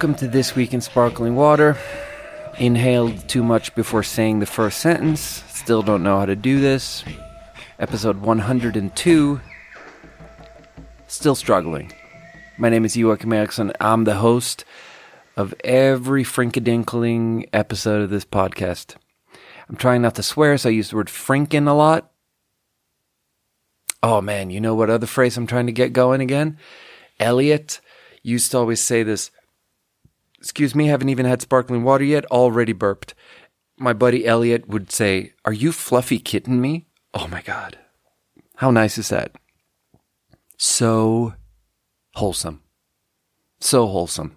Welcome to This Week in Sparkling Water. Inhaled too much before saying the first sentence. Still don't know how to do this. Episode 102. Still struggling. My name is Joachim Eriksson. I'm the host of every frinkadinkling episode of this podcast. I'm trying not to swear, so I use the word frinkin a lot. Oh man, you know what other phrase I'm trying to get going again? Elliot used to always say this Excuse me, haven't even had sparkling water yet, already burped. My buddy Elliot would say, Are you fluffy kitten me? Oh my God. How nice is that? So wholesome. So wholesome.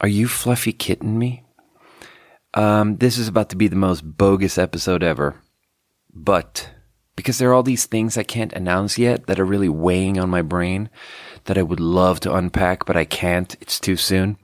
Are you fluffy kitten me? Um, this is about to be the most bogus episode ever. But because there are all these things I can't announce yet that are really weighing on my brain that I would love to unpack, but I can't. It's too soon.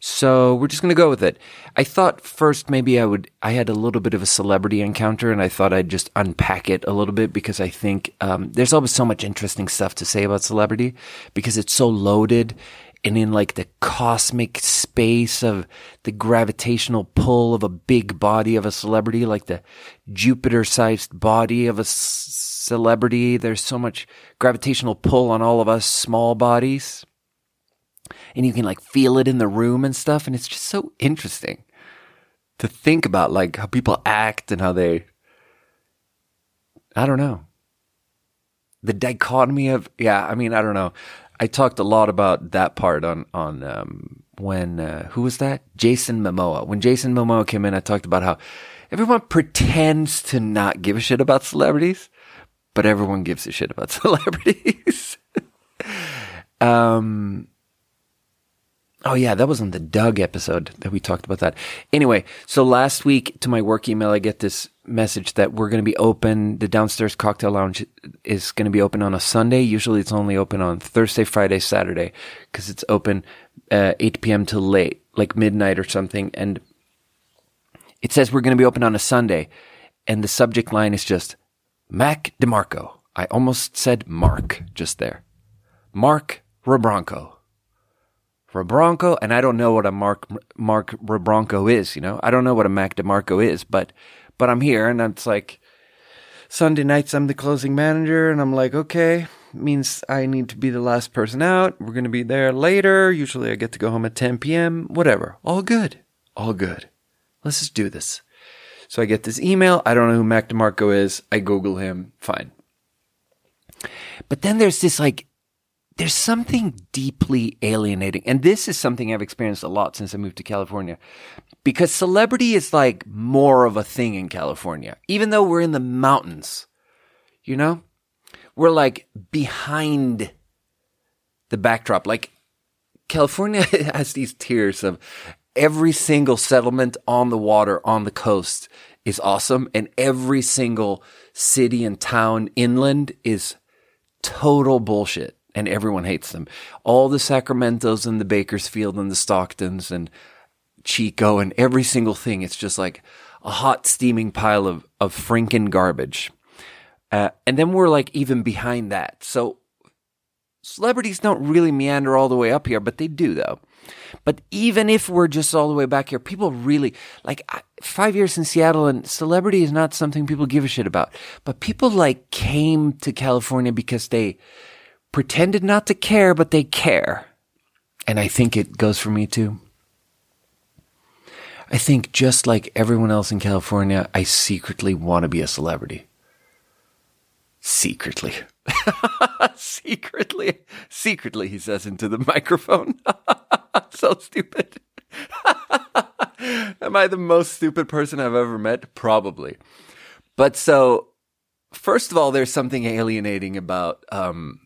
So we're just going to go with it. I thought first maybe I would, I had a little bit of a celebrity encounter and I thought I'd just unpack it a little bit because I think, um, there's always so much interesting stuff to say about celebrity because it's so loaded and in like the cosmic space of the gravitational pull of a big body of a celebrity, like the Jupiter sized body of a celebrity. There's so much gravitational pull on all of us small bodies. And you can like feel it in the room and stuff. And it's just so interesting to think about like how people act and how they, I don't know. The dichotomy of, yeah, I mean, I don't know. I talked a lot about that part on on um, when uh, who was that? Jason Momoa. When Jason Momoa came in, I talked about how everyone pretends to not give a shit about celebrities, but everyone gives a shit about celebrities. um. Oh yeah, that was on the Doug episode that we talked about that. Anyway, so last week to my work email, I get this message that we're going to be open. The downstairs cocktail lounge is going to be open on a Sunday. Usually it's only open on Thursday, Friday, Saturday because it's open uh, 8 p.m. till late, like midnight or something. And it says we're going to be open on a Sunday. And the subject line is just Mac DeMarco. I almost said Mark just there. Mark Rebronco. Rebronco, and I don't know what a Mark Mark Rebronco is, you know. I don't know what a Mac DeMarco is, but but I'm here and it's like Sunday nights I'm the closing manager and I'm like, okay, means I need to be the last person out. We're to be there later. Usually I get to go home at 10 p.m. Whatever. All good. All good. Let's just do this. So I get this email. I don't know who Mac DeMarco is. I Google him. Fine. But then there's this like there's something deeply alienating. And this is something I've experienced a lot since I moved to California because celebrity is like more of a thing in California, even though we're in the mountains, you know, we're like behind the backdrop. Like California has these tiers of every single settlement on the water on the coast is awesome. And every single city and town inland is total bullshit and everyone hates them. All the Sacramentos and the Bakersfield and the Stocktons and Chico and every single thing. It's just like a hot steaming pile of, of frinkin' garbage. Uh, and then we're like even behind that. So celebrities don't really meander all the way up here, but they do though. But even if we're just all the way back here, people really like five years in Seattle and celebrity is not something people give a shit about. But people like came to California because they, pretended not to care, but they care. And I think it goes for me too. I think just like everyone else in California, I secretly want to be a celebrity. Secretly. secretly. Secretly, he says into the microphone. so stupid. Am I the most stupid person I've ever met? Probably. But so, first of all, there's something alienating about um,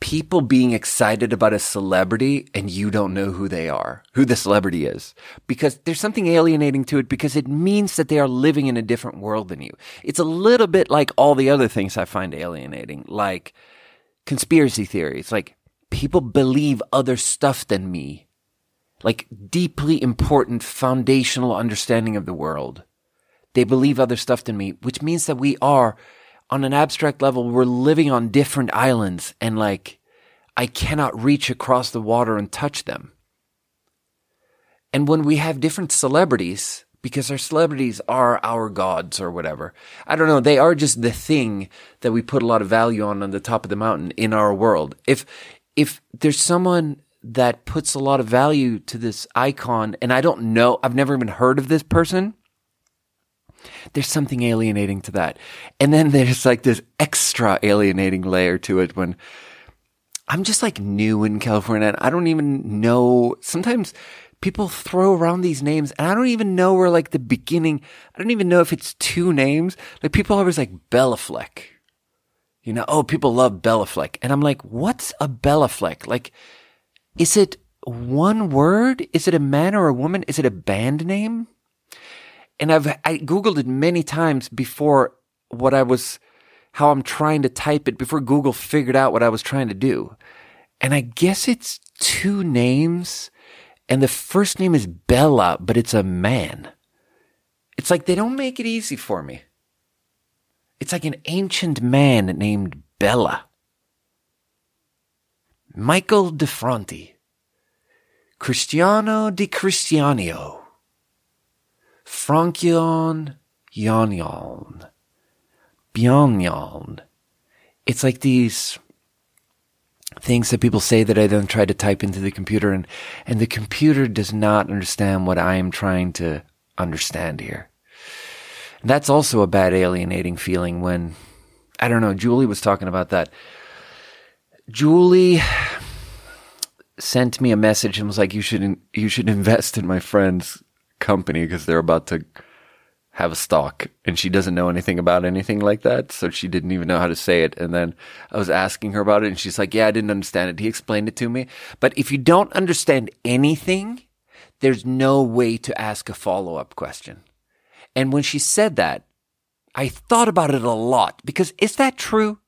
people being excited about a celebrity and you don't know who they are, who the celebrity is. Because there's something alienating to it because it means that they are living in a different world than you. It's a little bit like all the other things I find alienating, like conspiracy theories, like people believe other stuff than me, like deeply important foundational understanding of the world. They believe other stuff than me, which means that we are on an abstract level, we're living on different islands and like, I cannot reach across the water and touch them. And when we have different celebrities, because our celebrities are our gods or whatever, I don't know, they are just the thing that we put a lot of value on on the top of the mountain in our world. If, if there's someone that puts a lot of value to this icon and I don't know, I've never even heard of this person, there's something alienating to that. And then there's like this extra alienating layer to it when I'm just like new in California and I don't even know. Sometimes people throw around these names and I don't even know where like the beginning, I don't even know if it's two names. Like people always like Béla Fleck. You know, oh, people love Béla Fleck. And I'm like, what's a Béla Fleck? Like, is it one word? Is it a man or a woman? Is it a band name? And I've, I Googled it many times before what I was, how I'm trying to type it before Google figured out what I was trying to do. And I guess it's two names and the first name is Bella, but it's a man. It's like they don't make it easy for me. It's like an ancient man named Bella. Michael De Fronti. Cristiano di Cristiano. Frankion Yonyon. Byonyon. It's like these things that people say that I then try to type into the computer and, and the computer does not understand what I am trying to understand here. That's also a bad alienating feeling when, I don't know, Julie was talking about that. Julie sent me a message and was like, you should, you should invest in my friend's company because they're about to have a stock and she doesn't know anything about anything like that. So she didn't even know how to say it. And then I was asking her about it and she's like, yeah, I didn't understand it. He explained it to me. But if you don't understand anything, there's no way to ask a follow up question. And when she said that, I thought about it a lot because is that true?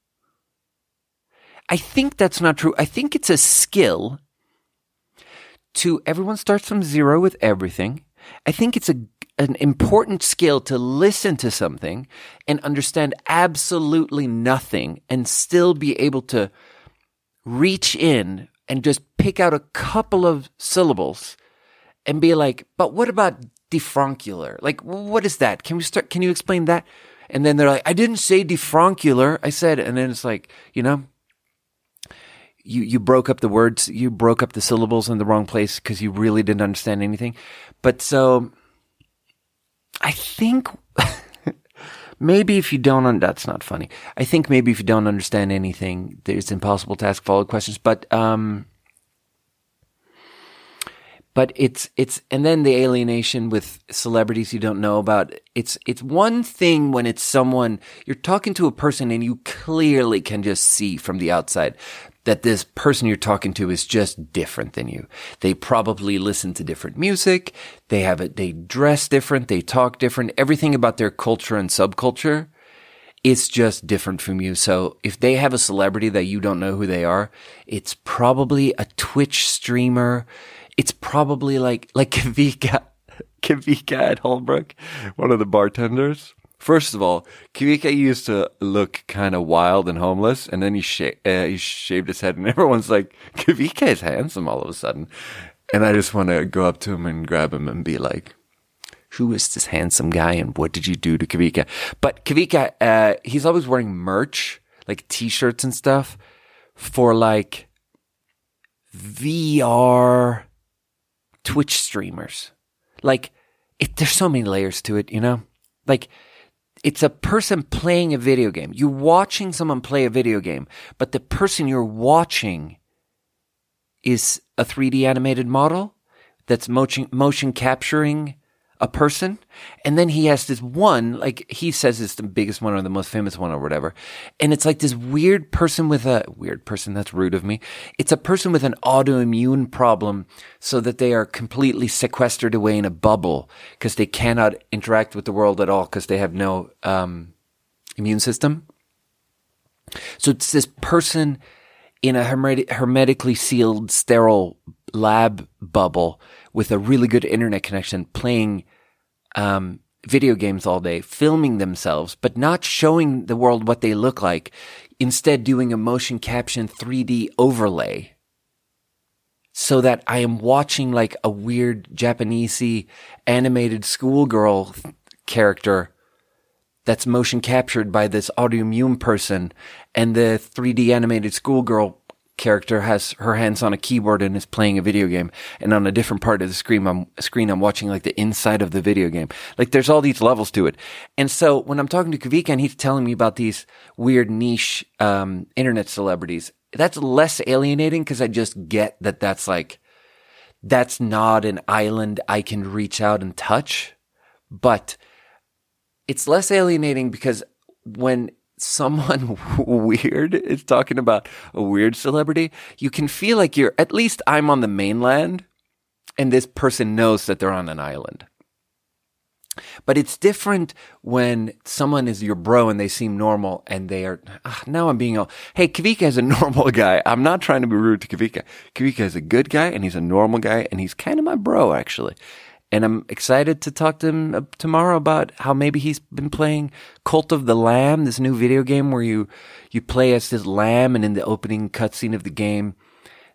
I think that's not true. I think it's a skill to everyone starts from zero with everything. I think it's a an important skill to listen to something and understand absolutely nothing and still be able to reach in and just pick out a couple of syllables and be like, but what about defroncular? Like, what is that? Can we start? Can you explain that? And then they're like, I didn't say defroncular. I said, and then it's like, you know, you, you broke up the words, you broke up the syllables in the wrong place because you really didn't understand anything. But so I think maybe if you don't, un- that's not funny. I think maybe if you don't understand anything, it's impossible to ask follow questions. But, um, but it's, it's, and then the alienation with celebrities you don't know about. It's, it's one thing when it's someone, you're talking to a person and you clearly can just see from the outside that this person you're talking to is just different than you. They probably listen to different music. They have it, they dress different. They talk different. Everything about their culture and subculture is just different from you. So if they have a celebrity that you don't know who they are, it's probably a Twitch streamer. It's probably like, like Kavika, Kavika at Holbrook, one of the bartenders. First of all, Kavika used to look kind of wild and homeless, and then he, uh, he shaved his head, and everyone's like, Kavika is handsome all of a sudden. And I just want to go up to him and grab him and be like, who is this handsome guy and what did you do to Kavika? But Kavika, uh, he's always wearing merch, like t-shirts and stuff for like VR Twitch streamers. Like, it, there's so many layers to it, you know? Like, it's a person playing a video game. You're watching someone play a video game, but the person you're watching is a 3D animated model that's motion, motion capturing a person. And then he has this one, like he says it's the biggest one or the most famous one or whatever. And it's like this weird person with a weird person. That's rude of me. It's a person with an autoimmune problem so that they are completely sequestered away in a bubble because they cannot interact with the world at all because they have no, um, immune system. So it's this person in a hermetically sealed, sterile lab bubble with a really good internet connection playing um, video games all day, filming themselves, but not showing the world what they look like. instead doing a motion caption 3D overlay so that I am watching like a weird Japanesey animated schoolgirl character that's motion captured by this autoimmune person and the 3D animated schoolgirl character has her hands on a keyboard and is playing a video game. And on a different part of the screen, I'm, screen, I'm watching like the inside of the video game. Like there's all these levels to it. And so when I'm talking to Kavika and he's telling me about these weird niche, um, internet celebrities, that's less alienating because I just get that that's like, that's not an island I can reach out and touch. But it's less alienating because when someone weird is talking about a weird celebrity, you can feel like you're, at least I'm on the mainland and this person knows that they're on an island. But it's different when someone is your bro and they seem normal and they are, uh, now I'm being all, hey, Kavika is a normal guy. I'm not trying to be rude to Kavika. Kavika is a good guy and he's a normal guy and he's kind of my bro, actually. And I'm excited to talk to him uh, tomorrow about how maybe he's been playing Cult of the Lamb, this new video game where you, you play as this lamb and in the opening cutscene of the game,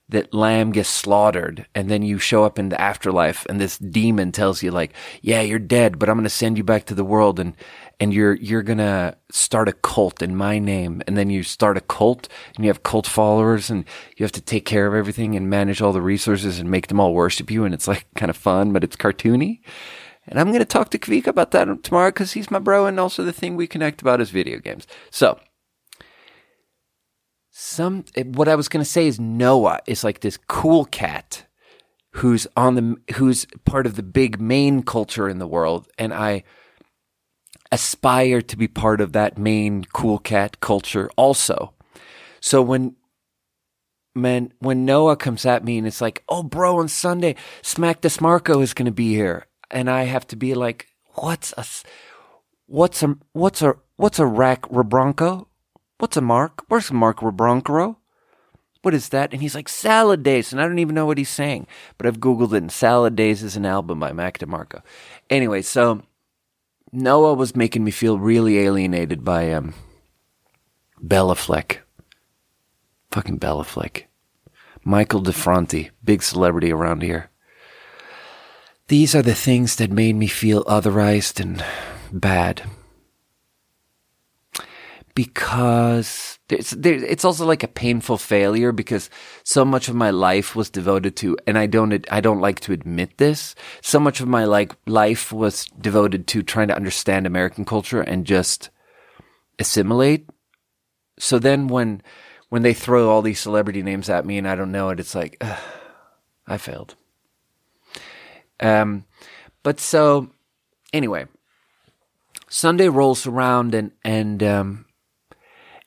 that lamb gets slaughtered and then you show up in the afterlife and this demon tells you like, yeah, you're dead, but I'm going to send you back to the world and, and you're, you're going to start a cult in my name. And then you start a cult and you have cult followers and you have to take care of everything and manage all the resources and make them all worship you. And it's like kind of fun, but it's cartoony. And I'm going to talk to Kavika about that tomorrow because he's my bro. And also the thing we connect about is video games. So some what I was going to say is Noah is like this cool cat who's on the who's part of the big main culture in the world and I aspire to be part of that main cool cat culture also. So when man when Noah comes at me and it's like, "Oh bro, on Sunday Smack Marco is going to be here." And I have to be like, "What's a what's a what's a what's a rack rebronco?" What's a mark? Where's Mark Rebroncaro? What is that? And he's like, Salad Days. And I don't even know what he's saying, but I've Googled it. And Salad Days is an album by Mac DeMarco. Anyway, so Noah was making me feel really alienated by um, Bela Fleck. Fucking Béla Fleck. Michael DeFronti, big celebrity around here. These are the things that made me feel otherized and bad because it's, it's also like a painful failure because so much of my life was devoted to, and I don't, I don't like to admit this. So much of my like life was devoted to trying to understand American culture and just assimilate. So then when, when they throw all these celebrity names at me and I don't know it, it's like, ugh, I failed. Um, but so anyway, Sunday rolls around and, and, um,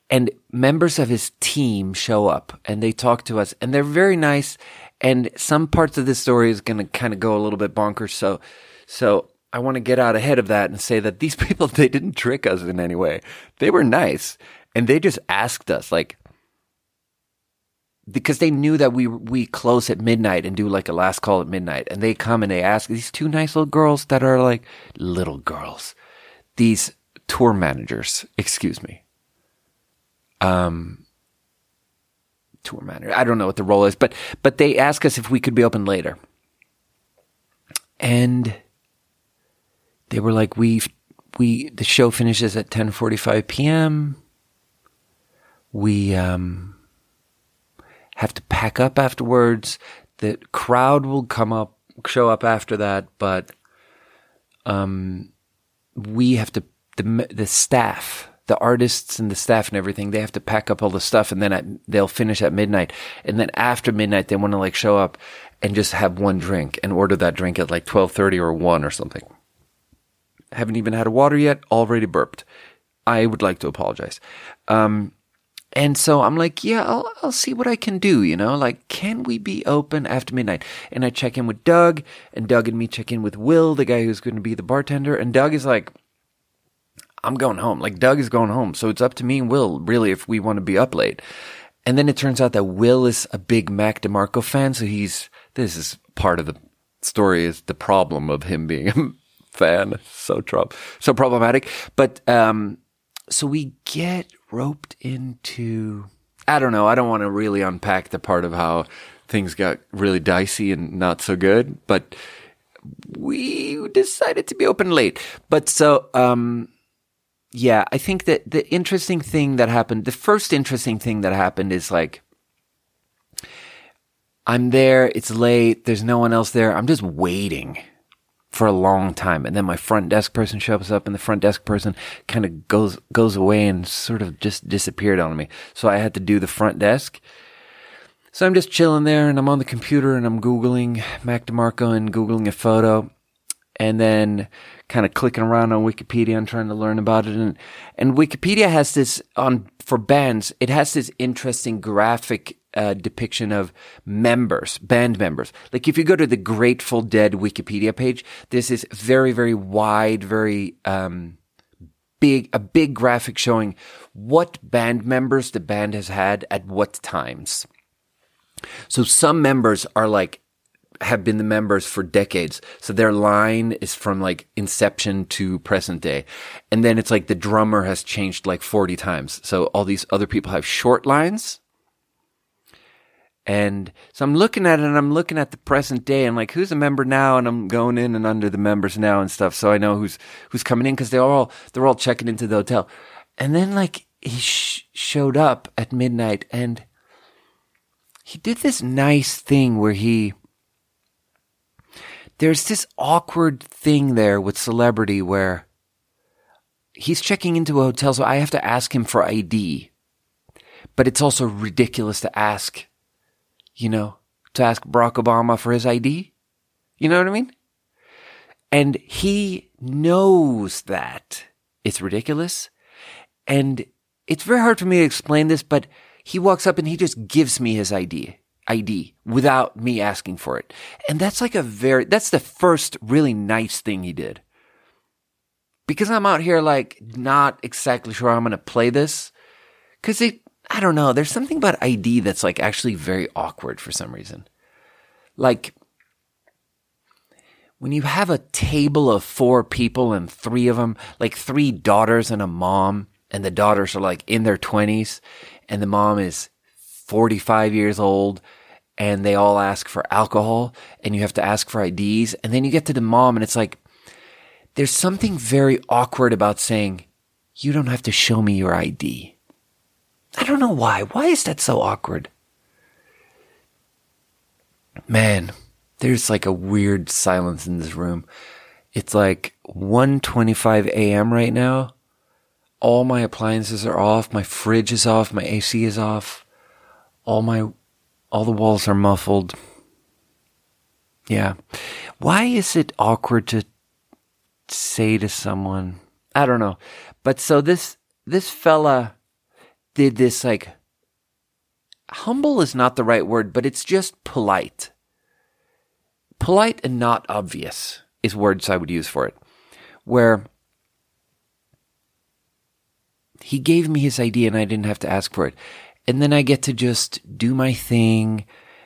and members of his team show up and they talk to us and they're very nice. And some parts of this story is going to kind of go a little bit bonkers. So, so I want to get out ahead of that and say that these people, they didn't trick us in any way. They were nice and they just asked us like, because they knew that we we close at midnight and do like a last call at midnight, and they come and they ask these two nice little girls that are like little girls, these tour managers, excuse me, um, tour manager. I don't know what the role is, but but they ask us if we could be open later, and they were like, "We we the show finishes at ten forty five p.m. We um have to pack up afterwards. The crowd will come up, show up after that, but um, we have to the the staff the artists and the staff and everything, they have to pack up all the stuff and then at, they'll finish at midnight. And then after midnight, they want to like show up and just have one drink and order that drink at like 1230 or 1 or something. Haven't even had a water yet, already burped. I would like to apologize. Um, and so I'm like, yeah, I'll, I'll see what I can do, you know, like, can we be open after midnight? And I check in with Doug and Doug and me check in with Will, the guy who's going to be the bartender. And Doug is like, I'm going home. Like Doug is going home. So it's up to me and Will, really, if we want to be up late. And then it turns out that Will is a big Mac DeMarco fan. So he's, this is part of the story is the problem of him being a fan. So, Trump, so problematic. But, um, so we get roped into. I don't know. I don't want to really unpack the part of how things got really dicey and not so good, but we decided to be open late. But so, um, yeah, I think that the interesting thing that happened, the first interesting thing that happened is like, I'm there, it's late, there's no one else there, I'm just waiting for a long time. And then my front desk person shows up and the front desk person kind of goes, goes away and sort of just disappeared on me. So I had to do the front desk. So I'm just chilling there and I'm on the computer and I'm Googling Mac DeMarco and Googling a photo and then kind of clicking around on Wikipedia and trying to learn about it. And, and Wikipedia has this on, for bands, it has this interesting graphic uh, depiction of members, band members. Like if you go to the Grateful Dead Wikipedia page, this is very, very wide, very, um, big, a big graphic showing what band members the band has had at what times. So some members are like have been the members for decades. So their line is from like inception to present day. And then it's like the drummer has changed like 40 times. So all these other people have short lines. And so I'm looking at it and I'm looking at the present day and like who's a member now and I'm going in and under the members now and stuff. So I know who's, who's coming in because they're all, they're all checking into the hotel. And then like he sh- showed up at midnight and he did this nice thing where he, there's this awkward thing there with celebrity where he's checking into a hotel, so I have to ask him for ID. But it's also ridiculous to ask, you know, to ask Barack Obama for his ID. You know what I mean? And he knows that it's ridiculous. And it's very hard for me to explain this, but he walks up and he just gives me his ID. ID without me asking for it. And that's like a very, that's the first really nice thing he did. Because I'm out here like not exactly sure I'm going to play this. Cause it, I don't know, there's something about ID that's like actually very awkward for some reason. Like, when you have a table of four people and three of them, like three daughters and a mom, and the daughters are like in their 20s, and the mom is 45 years old and they all ask for alcohol and you have to ask for IDs. And then you get to the mom and it's like, there's something very awkward about saying, you don't have to show me your ID. I don't know why. Why is that so awkward? Man, there's like a weird silence in this room. It's like 1:25 a.m. right now. All my appliances are off, my fridge is off, my AC is off. All my all the walls are muffled. Yeah. Why is it awkward to say to someone? I don't know. But so this this fella did this like humble is not the right word, but it's just polite. Polite and not obvious is words I would use for it. Where he gave me his idea and I didn't have to ask for it and then I get to just do my thing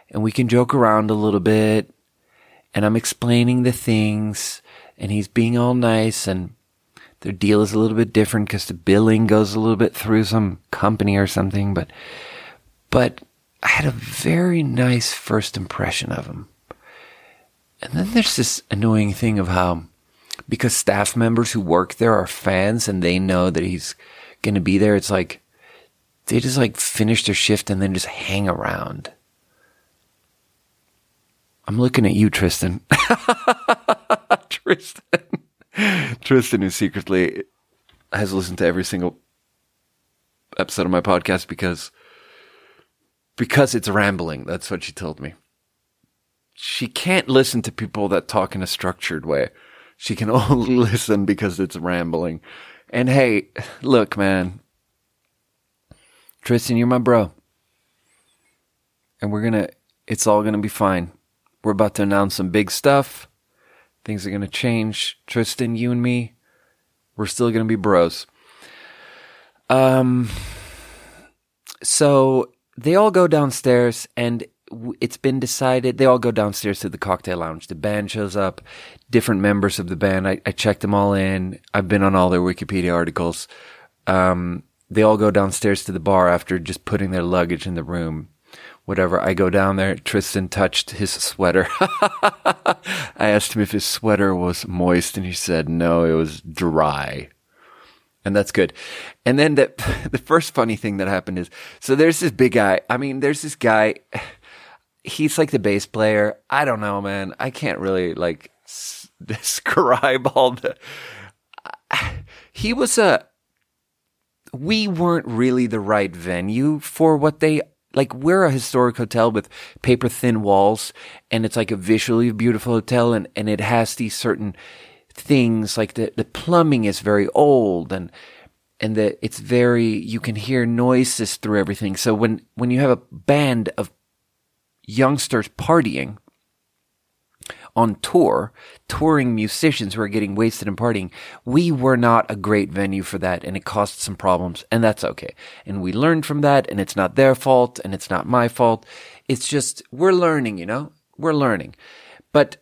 and we can joke around a little bit and I'm explaining the things and he's being all nice and their deal is a little bit different because the billing goes a little bit through some company or something, but, but I had a very nice first impression of him. And then there's this annoying thing of how, because staff members who work there are fans and they know that he's going to be there, it's like, they just like finish their shift and then just hang around. I'm looking at you, Tristan. Tristan. Tristan, who secretly has listened to every single episode of my podcast because because it's rambling. That's what she told me. She can't listen to people that talk in a structured way. She can only listen because it's rambling. And hey, look, man, Tristan, you're my bro. And we're gonna, it's all gonna be fine. We're about to announce some big stuff. Things are gonna change. Tristan, you and me, we're still gonna be bros. Um, so they all go downstairs and it's been decided they all go downstairs to the cocktail lounge. The band shows up, different members of the band. I, I checked them all in. I've been on all their Wikipedia articles. Um, they all go downstairs to the bar after just putting their luggage in the room. Whatever. I go down there. Tristan touched his sweater. I asked him if his sweater was moist, and he said no, it was dry. And that's good. And then the the first funny thing that happened is so there's this big guy. I mean, there's this guy. He's like the bass player. I don't know, man. I can't really like s- describe all the. He was a we weren't really the right venue for what they like we're a historic hotel with paper thin walls and it's like a visually beautiful hotel and, and it has these certain things like the, the plumbing is very old and and the it's very you can hear noises through everything. So when when you have a band of youngsters partying on tour, touring musicians who are getting wasted and partying, we were not a great venue for that and it caused some problems and that's okay. And we learned from that and it's not their fault and it's not my fault. It's just, we're learning, you know, we're learning. But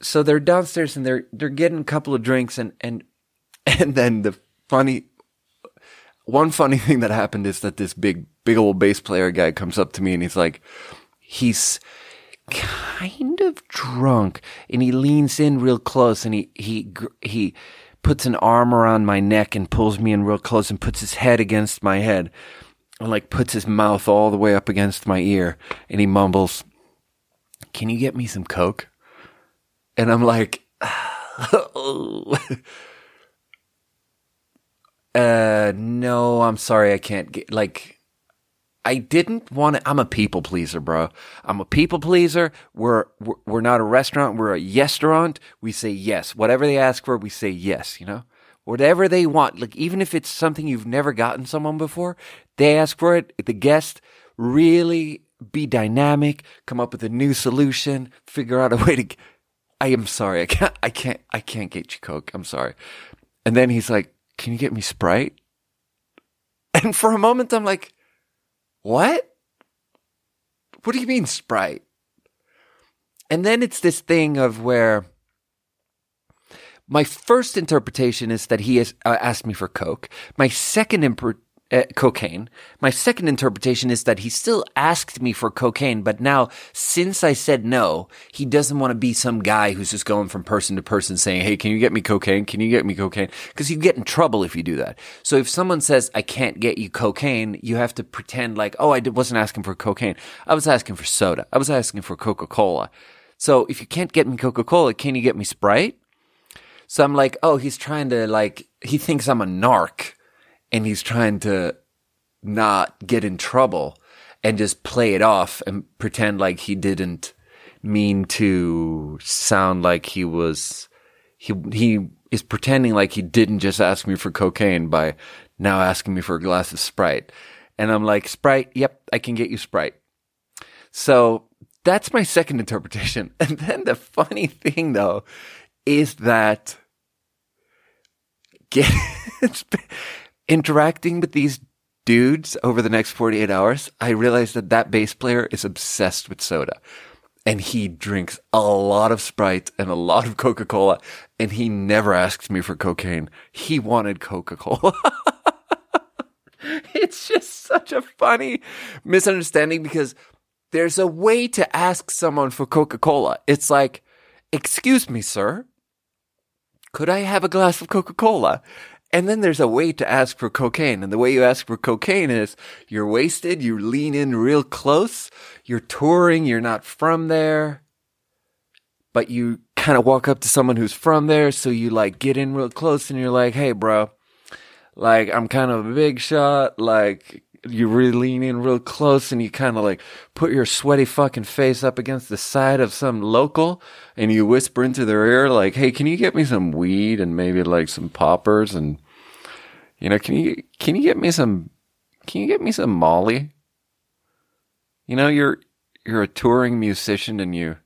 so they're downstairs and they're, they're getting a couple of drinks and, and, and then the funny, one funny thing that happened is that this big, big old bass player guy comes up to me and he's like, he's, kind of drunk and he leans in real close and he he he puts an arm around my neck and pulls me in real close and puts his head against my head and like puts his mouth all the way up against my ear and he mumbles can you get me some coke? And i'm like uh no i'm sorry i can't get like I didn't want to. I'm a people pleaser, bro. I'm a people pleaser. We're, we're, not a restaurant. We're a restaurant. We say yes. Whatever they ask for, we say yes, you know? Whatever they want. Like, even if it's something you've never gotten someone before, they ask for it. The guest really be dynamic, come up with a new solution, figure out a way to. I am sorry. I can't, I can't, I can't get you Coke. I'm sorry. And then he's like, can you get me Sprite? And for a moment, I'm like, what? What do you mean Sprite? And then it's this thing of where my first interpretation is that he has uh, asked me for Coke. My second imp- uh, cocaine. My second interpretation is that he still asked me for cocaine, but now since I said no, he doesn't want to be some guy who's just going from person to person saying, Hey, can you get me cocaine? Can you get me cocaine? Cause you get in trouble if you do that. So if someone says, I can't get you cocaine, you have to pretend like, Oh, I wasn't asking for cocaine. I was asking for soda. I was asking for Coca-Cola. So if you can't get me Coca-Cola, can you get me Sprite? So I'm like, oh, he's trying to like, he thinks I'm a narc and he's trying to not get in trouble and just play it off and pretend like he didn't mean to sound like he was he he is pretending like he didn't just ask me for cocaine by now asking me for a glass of Sprite. And I'm like, Sprite, yep, I can get you Sprite. So that's my second interpretation. And then the funny thing though is that get, interacting with these dudes over the next 48 hours, I realized that that bass player is obsessed with soda. And he drinks a lot of Sprite and a lot of Coca Cola. And he never asked me for cocaine. He wanted Coca Cola. it's just such a funny misunderstanding because there's a way to ask someone for Coca Cola. It's like, excuse me, sir. Could I have a glass of Coca Cola? And then there's a way to ask for cocaine. And the way you ask for cocaine is you're wasted, you lean in real close, you're touring, you're not from there, but you kind of walk up to someone who's from there. So you like get in real close and you're like, hey, bro, like I'm kind of a big shot. Like you really lean in real close and you kind of like put your sweaty fucking face up against the side of some local and you whisper into their ear like, "Hey, can you get me some weed and maybe like some poppers and you know, can you can you get me some can you get me some Molly? You know, you're you're a touring musician and you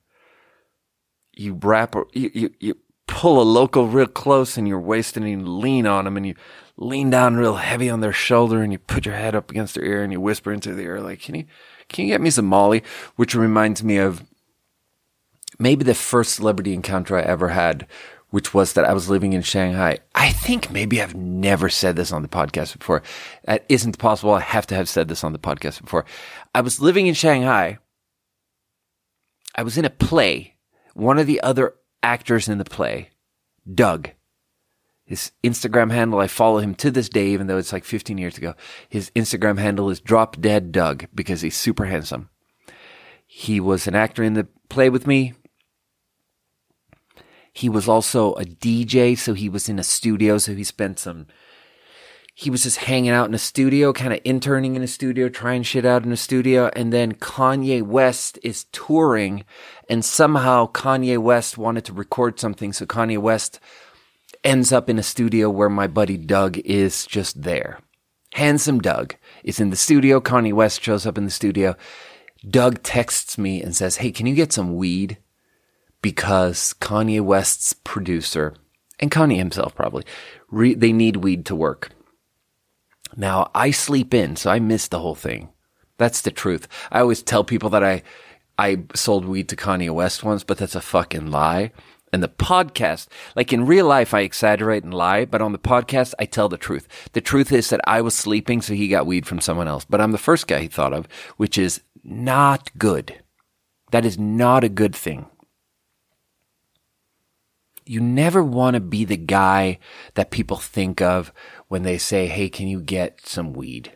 you wrap you you, you pull a local real close and you're wasting and you lean on them and you lean down real heavy on their shoulder and you put your head up against their ear and you whisper into their ear like, "Can you can you get me some Molly?" Which reminds me of maybe the first celebrity encounter I ever had which was that I was living in Shanghai. I think maybe I've never said this on the podcast before. That isn't possible. I have to have said this on the podcast before. I was living in Shanghai. I was in a play. One of the other actors in the play, Doug, his Instagram handle, I follow him to this day, even though it's like 15 years ago. His Instagram handle is Drop Dead Doug because he's super handsome. He was an actor in the play with me. He was also a DJ, so he was in a studio, so he spent some he was just hanging out in a studio, kind of interning in a studio, trying shit out in a studio. And then Kanye West is touring and somehow Kanye West wanted to record something. So Kanye West ends up in a studio where my buddy Doug is just there. Handsome Doug is in the studio. Kanye West shows up in the studio. Doug texts me and says, Hey, can you get some weed? Because Kanye West's producer and Kanye himself probably, re- they need weed to work. Now I sleep in, so I miss the whole thing. That's the truth. I always tell people that I, I sold weed to Kanye West once, but that's a fucking lie. And the podcast, like in real life, I exaggerate and lie, but on the podcast, I tell the truth. The truth is that I was sleeping, so he got weed from someone else. But I'm the first guy he thought of, which is not good. That is not a good thing. You never want to be the guy that people think of when they say, Hey, can you get some weed?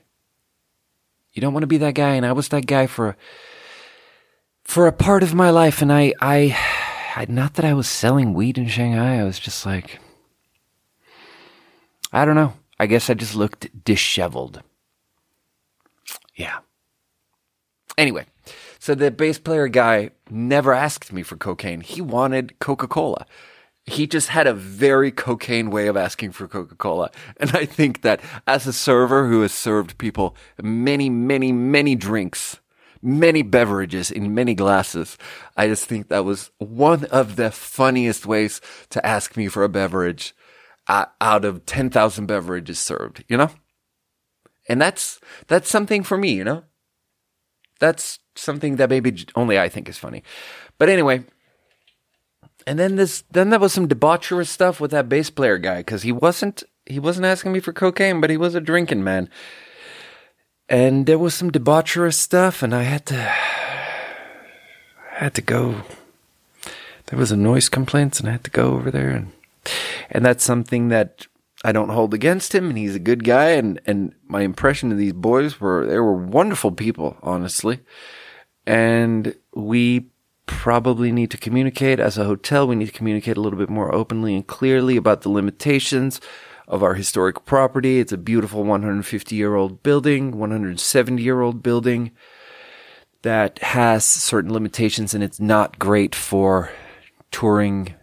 You don't want to be that guy. And I was that guy for, for a part of my life. And I, I, I, not that I was selling weed in Shanghai. I was just like, I don't know. I guess I just looked disheveled. Yeah. Anyway, so the bass player guy never asked me for cocaine. He wanted Coca Cola. He just had a very cocaine way of asking for Coca Cola. And I think that as a server who has served people many, many, many drinks, many beverages in many glasses, I just think that was one of the funniest ways to ask me for a beverage uh, out of 10,000 beverages served, you know? And that's, that's something for me, you know? That's something that maybe only I think is funny. But anyway, and then this, then there was some debaucherous stuff with that bass player guy because he wasn't, he wasn't asking me for cocaine, but he was a drinking man. And there was some debaucherous stuff, and I had to, I had to go. There was a noise complaints, and I had to go over there, and and that's something that I don't hold against him, and he's a good guy, and and my impression of these boys were they were wonderful people, honestly, and we probably need to communicate as a hotel. We need to communicate a little bit more openly and clearly about the limitations of our historic property. It's a beautiful 150 year old building, 170 year old building that has certain limitations and it's not great for touring,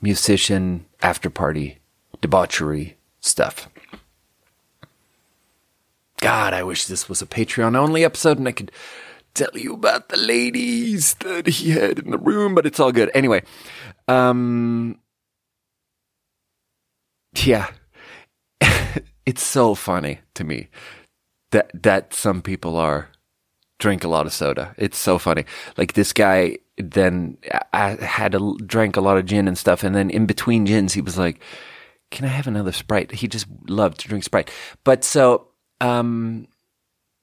musician, after party, debauchery stuff. God, I wish this was a Patreon only episode and I could tell you about the ladies that he had in the room, but it's all good. Anyway, um, yeah, it's so funny to me that that some people are drink a lot of soda. It's so funny. Like this guy then I had to drank a lot of gin and stuff, and then in between gins, he was like, "Can I have another Sprite?" He just loved to drink Sprite. But so um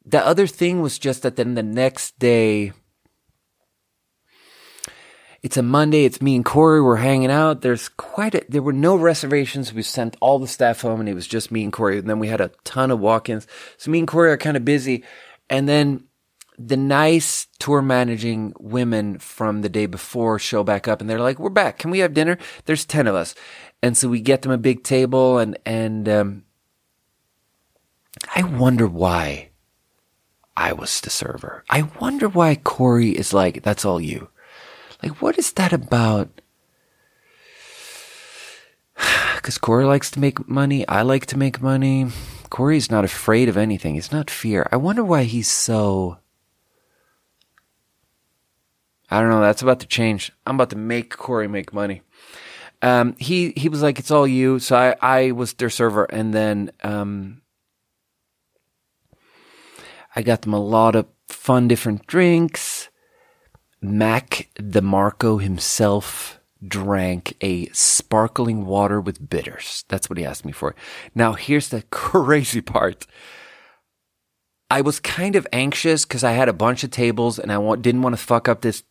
the other thing was just that then the next day, it's a Monday. It's me and Corey. We're hanging out. There's quite a, there were no reservations. We sent all the staff home and it was just me and Corey. And then we had a ton of walk-ins. So me and Corey are kind of busy. And then the nice tour managing women from the day before show back up and they're like, we're back. Can we have dinner? There's 10 of us. And so we get them a big table and, and, um, I wonder why I was the server. I wonder why Corey is like, that's all you. Like, what is that about? Because Corey likes to make money. I like to make money. Corey's not afraid of anything. It's not fear. I wonder why he's so. I don't know. That's about to change. I'm about to make Corey make money. Um, he he was like, "It's all you." So I I was their server, and then um, I got them a lot of fun different drinks. Mac DeMarco himself drank a sparkling water with bitters. That's what he asked me for. Now, here's the crazy part. I was kind of anxious because I had a bunch of tables and I didn't want to fuck up this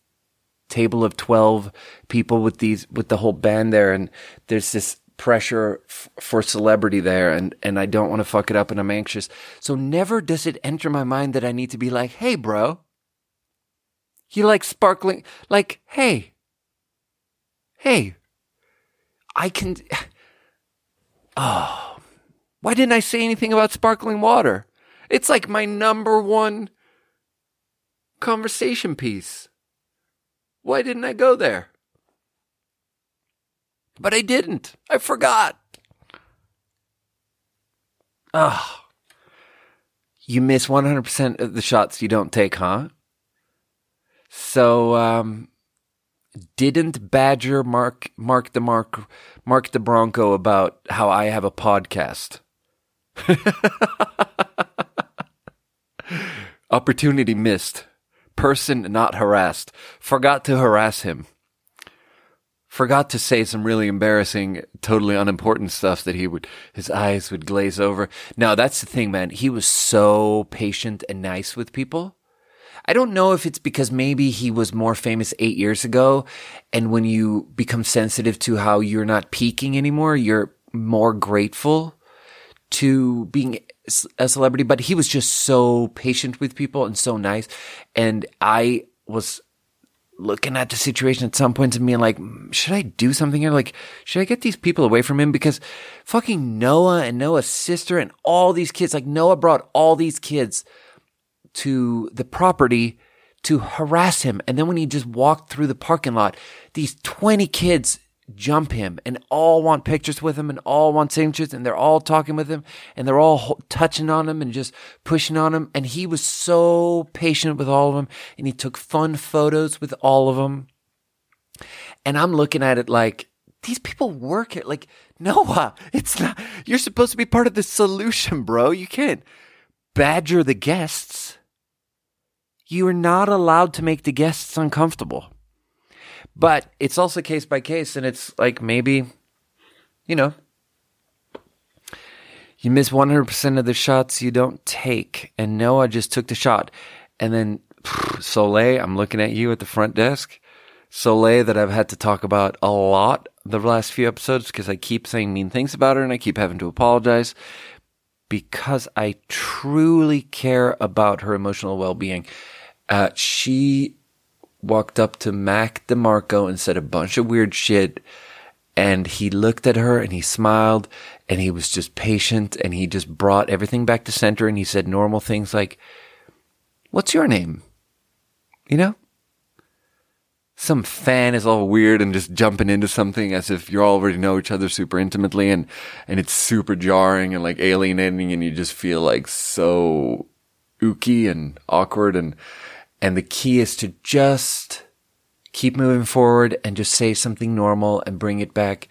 table of 12 people with these, with the whole band there. And there's this pressure f- for celebrity there and, and I don't want to fuck it up and I'm anxious. So never does it enter my mind that I need to be like, Hey, bro, you like sparkling, like, Hey, hey, I can, oh, why didn't I say anything about sparkling water? It's like my number one conversation piece. Why didn't I go there? But I didn't. I forgot. Oh. You miss 100% of the shots you don't take, huh? So, um, didn't badger Mark, Mark the Mark, Mark the Bronco about how I have a podcast. Opportunity missed. Person not harassed. Forgot to harass him. Forgot to say some really embarrassing, totally unimportant stuff that he would, his eyes would glaze over. Now that's the thing, man. He was so patient and nice with people. I don't know if it's because maybe he was more famous eight years ago. And when you become sensitive to how you're not peaking anymore, you're more grateful to being a celebrity, but he was just so patient with people and so nice. And I was looking at the situation at some points and being like, should I do something here? Like, should I get these people away from him? Because fucking Noah and Noah's sister and all these kids, like Noah brought all these kids to the property to harass him. And then when he just walked through the parking lot, these 20 kids jump him and all want pictures with him and all want signatures and they're all talking with him and they're all touching on him and just pushing on him. And he was so patient with all of them and he took fun photos with all of them. And I'm looking at it like, these people work it. Like, Noah, it's not, you're supposed to be part of the solution, bro. You can't badger the guests. You are not allowed to make the guests uncomfortable. But it's also case by case, and it's like maybe, you know, you miss 100% of the shots you don't take. And Noah just took the shot. And then Soleil, I'm looking at you at the front desk. Soleil, that I've had to talk about a lot the last few episodes because I keep saying mean things about her and I keep having to apologize because I truly care about her emotional well being. Uh, she walked up to Mac DeMarco and said a bunch of weird shit. And he looked at her and he smiled and he was just patient and he just brought everything back to center and he said normal things like, What's your name? You know? Some fan is all weird and just jumping into something as if you already know each other super intimately and, and it's super jarring and like alienating and you just feel like so ooky and awkward and, and the key is to just keep moving forward and just say something normal and bring it back.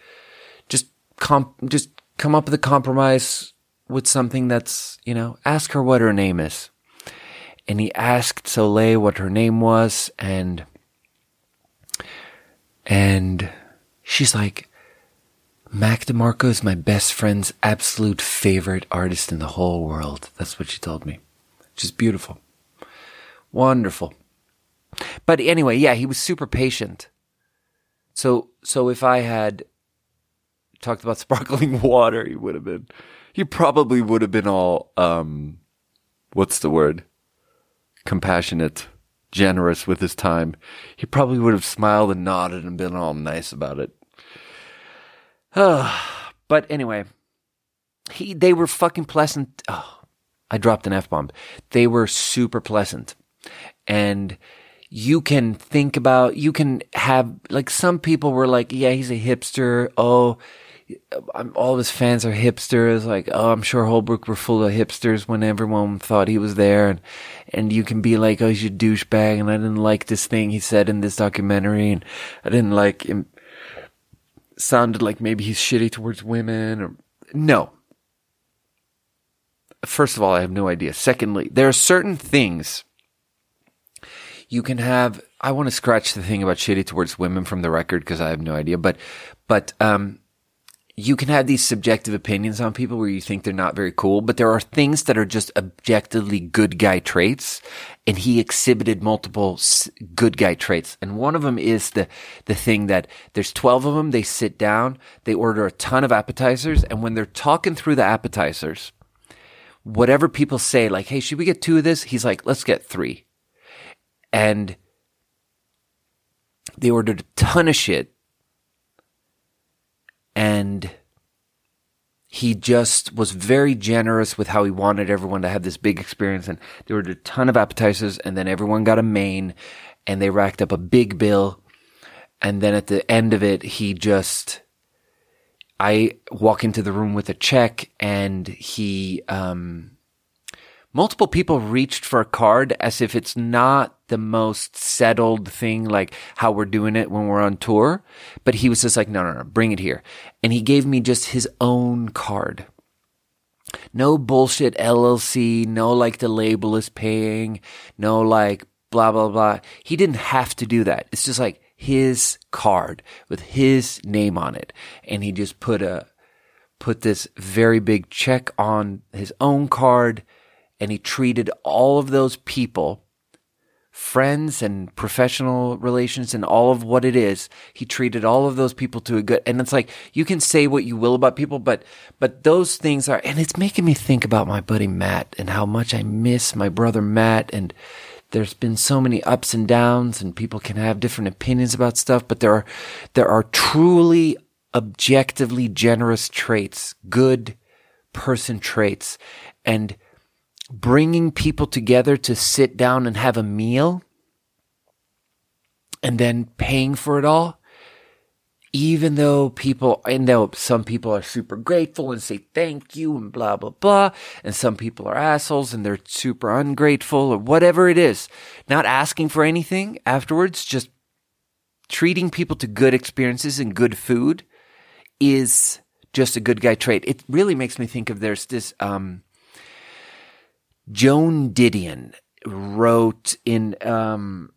Just comp, just come up with a compromise with something that's, you know, ask her what her name is. And he asked Soleil what her name was and, and she's like, Mac DeMarco is my best friend's absolute favorite artist in the whole world. That's what she told me. Which is beautiful. Wonderful. But anyway, yeah, he was super patient. So, so if I had talked about sparkling water, he would have been, he probably would have been all, um, what's the word? Compassionate, generous with his time. He probably would have smiled and nodded and been all nice about it. but anyway, he, they were fucking pleasant. Oh, I dropped an F bomb. They were super pleasant and you can think about, you can have, like some people were like, yeah, he's a hipster. Oh, all of his fans are hipsters. Like, oh, I'm sure Holbrook were full of hipsters when everyone thought he was there. And, and you can be like, oh, he's a douchebag. And I didn't like this thing he said in this documentary. And I didn't like him. Sounded like maybe he's shitty towards women or no. First of all, I have no idea. Secondly, there are certain things you can have. I want to scratch the thing about shitty towards women from the record because I have no idea, but but um, you can have these subjective opinions on people where you think they're not very cool, but there are things that are just objectively good guy traits. And he exhibited multiple good guy traits. And one of them is the, the thing that there's 12 of them. They sit down, they order a ton of appetizers. And when they're talking through the appetizers, whatever people say, like, Hey, should we get two of this? He's like, let's get three. And they ordered a ton of shit and he just was very generous with how he wanted everyone to have this big experience. And there were a ton of appetizers, and then everyone got a main, and they racked up a big bill. And then at the end of it, he just, I walk into the room with a check, and he, um, multiple people reached for a card as if it's not the most settled thing, like how we're doing it when we're on tour. But he was just like, no, no, no, bring it here. And he gave me just his own card. No bullshit LLC, no like the label is paying, no like blah, blah, blah. He didn't have to do that. It's just like his card with his name on it. And he just put a, put this very big check on his own card and he treated all of those people, friends and professional relations and all of what it is, he treated all of those people to a good, and it's like, you can say what you will about people, but, but those things are, and it's making me think about my buddy Matt and how much I miss my brother Matt and, there's been so many ups and downs and people can have different opinions about stuff, but there are, there are truly objectively generous traits, good person traits. And bringing people together to sit down and have a meal and then paying for it all even though people, I know some people are super grateful and say thank you and blah, blah, blah. And some people are assholes and they're super ungrateful or whatever it is. Not asking for anything afterwards, just treating people to good experiences and good food is just a good guy trait. It really makes me think of there's this, um, Joan Didion wrote in um,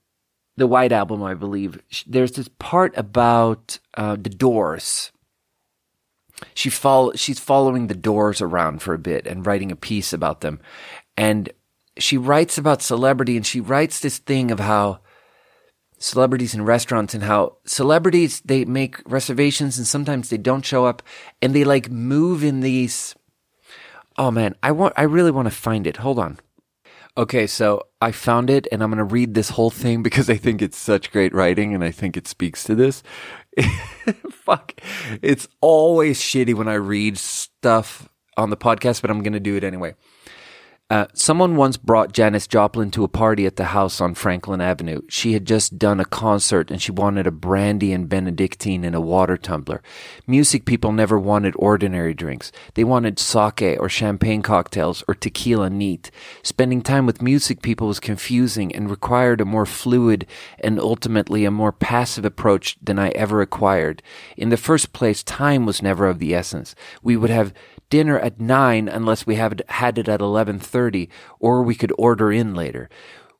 the White Album, I believe. There's this part about uh, the Doors. She follow, she's following the Doors around for a bit and writing a piece about them, and she writes about celebrity, and she writes this thing of how celebrities in restaurants and how celebrities they make reservations and sometimes they don't show up, and they like move in these Oh man, I want I really want to find it. Hold on. Okay, so I found it and I'm going to read this whole thing because I think it's such great writing and I think it speaks to this. Fuck. It's always shitty when I read stuff on the podcast, but I'm going to do it anyway. Uh, someone once brought Janis Joplin to a party at the house on Franklin Avenue. She had just done a concert and she wanted a brandy and Benedictine in a water tumbler. Music people never wanted ordinary drinks. They wanted sake or champagne cocktails or tequila neat. Spending time with music people was confusing and required a more fluid and ultimately a more passive approach than I ever acquired. In the first place, time was never of the essence. We would have dinner at 9 unless we have had it at 11:30 or we could order in later.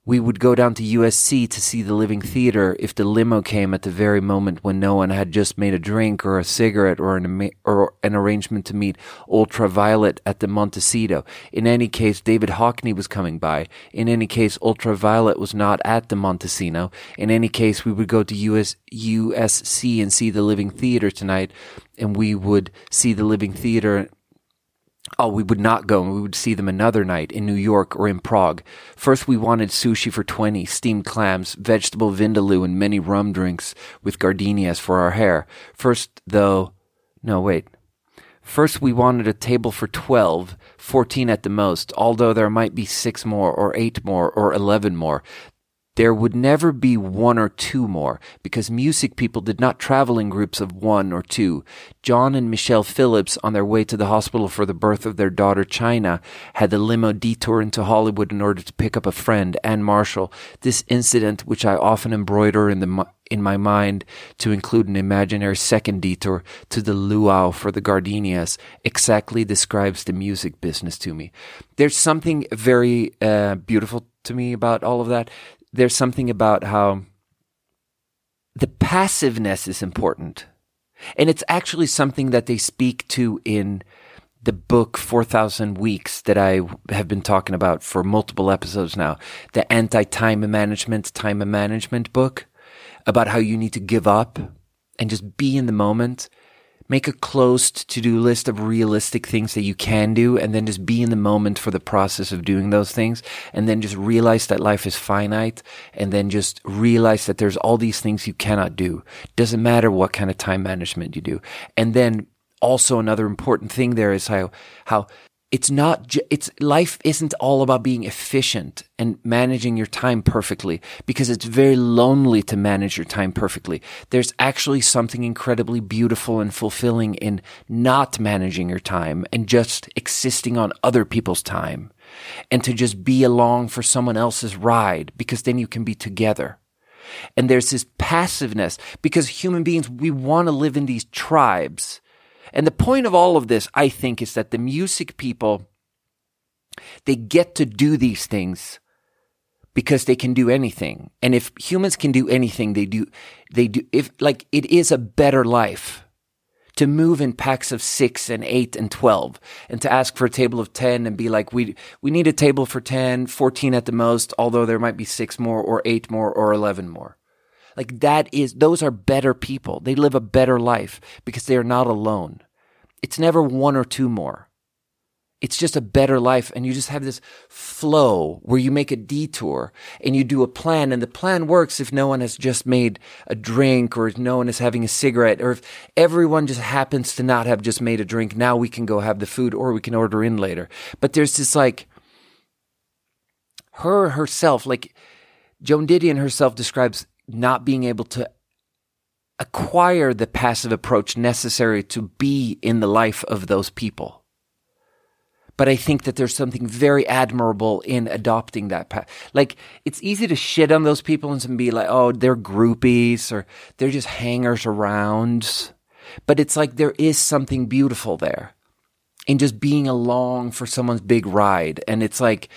We would go down to USC to see the Living Theater if the limo came at the very moment when no one had just made a drink or a cigarette or an, or an arrangement to meet Ultraviolet at the Montecito. In any case, David Hockney was coming by. In any case, Ultraviolet was not at the Montecito. In any case, we would go to US, USC and see the Living Theater tonight, and we would see the Living Theater Oh, we would not go and we would see them another night in New York or in Prague. First, we wanted sushi for 20, steamed clams, vegetable vindaloo, and many rum drinks with gardenias for our hair. First, though, no, wait. First, we wanted a table for 12, 14 at the most, although there might be six more, or eight more, or 11 more. There would never be one or two more because music people did not travel in groups of one or two. John and Michelle Phillips, on their way to the hospital for the birth of their daughter China, had the limo detour into Hollywood in order to pick up a friend, Anne Marshall. This incident, which I often embroider in the in my mind to include an imaginary second detour to the luau for the gardenias exactly describes the music business to me. There's something very uh, beautiful to me about all of that there's something about how the passiveness is important. And it's actually something that they speak to in the book 4000 Weeks that I have been talking about for multiple episodes now. The anti time management, time management book about how you need to give up and just be in the moment make a closed to-do list of realistic things that you can do and then just be in the moment for the process of doing those things and then just realize that life is finite and then just realize that there's all these things you cannot do. Doesn't matter what kind of time management you do. And then also another important thing there is how how it's not it's life isn't all about being efficient and managing your time perfectly because it's very lonely to manage your time perfectly. There's actually something incredibly beautiful and fulfilling in not managing your time and just existing on other people's time and to just be along for someone else's ride because then you can be together. And there's this passiveness because human beings we want to live in these tribes and the point of all of this, I think, is that the music people, they get to do these things because they can do anything. And if humans can do anything, they do, they do, if like it is a better life to move in packs of six and eight and 12 and to ask for a table of 10 and be like, we, we need a table for 10, 14 at the most, although there might be six more or eight more or 11 more. Like that is, those are better people. They live a better life because they are not alone. It's never one or two more. It's just a better life. And you just have this flow where you make a detour and you do a plan. And the plan works if no one has just made a drink or if no one is having a cigarette or if everyone just happens to not have just made a drink. Now we can go have the food or we can order in later. But there's this like her herself, like Joan Didion herself describes not being able to acquire the passive approach necessary to be in the life of those people. But I think that there's something very admirable in adopting that path. Like, it's easy to shit on those people and be like, oh, they're groupies or they're just hangers around. But it's like there is something beautiful there in just being along for someone's big ride. And it's like,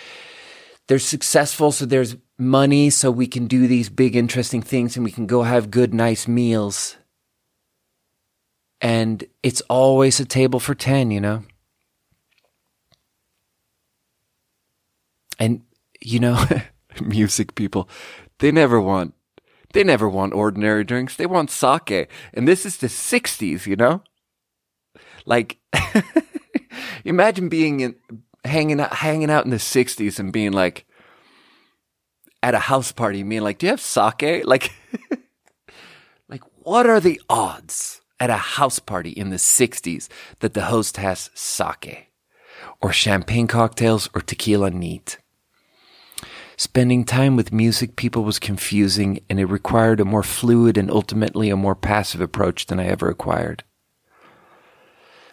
they're successful, so there's money, so we can do these big, interesting things and we can go have good, nice meals. And it's always a table for 10, you know? And, you know, music people, they never want, they never want ordinary drinks. They want sake. And this is the 60s, you know? Like, imagine being in, hanging out, hanging out in the 60s and being like, at a house party, being like, do you have sake? Like, like, what are the odds at a house party in the 60s that the host has sake or champagne cocktails or tequila neat? Spending time with music people was confusing and it required a more fluid and ultimately a more passive approach than I ever acquired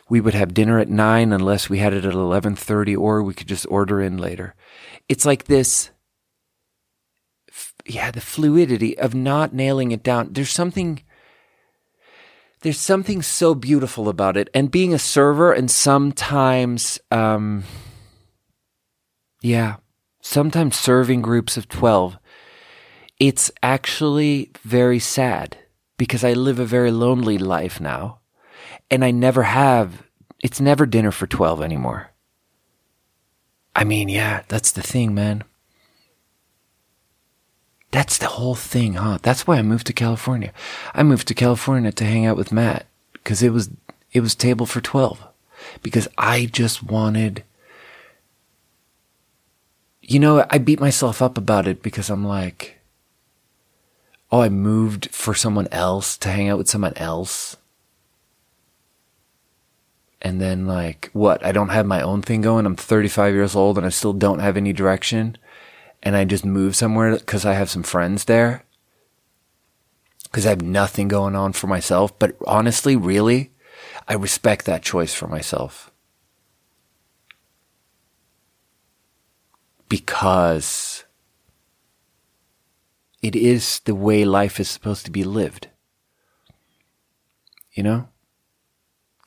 we would have dinner at 9 unless we had it at 11:30 or we could just order in later. It's like this yeah, the fluidity of not nailing it down. There's something there's something so beautiful about it and being a server and sometimes um yeah, sometimes serving groups of 12 it's actually very sad because I live a very lonely life now and I never have. It's never dinner for 12 anymore. I mean, yeah, that's the thing, man. That's the whole thing, huh? That's why I moved to California. I moved to California to hang out with Matt because it was it was table for 12 because I just wanted you know, I beat myself up about it because I'm like oh, I moved for someone else to hang out with someone else? And then like what? I don't have my own thing going? I'm 35 years old and i still don't have any direction and i just move somewhere because i have some friends there because i have nothing going on for myself. But honestly really i respect that choice for myself. Because it is the way life is supposed to be lived. You know?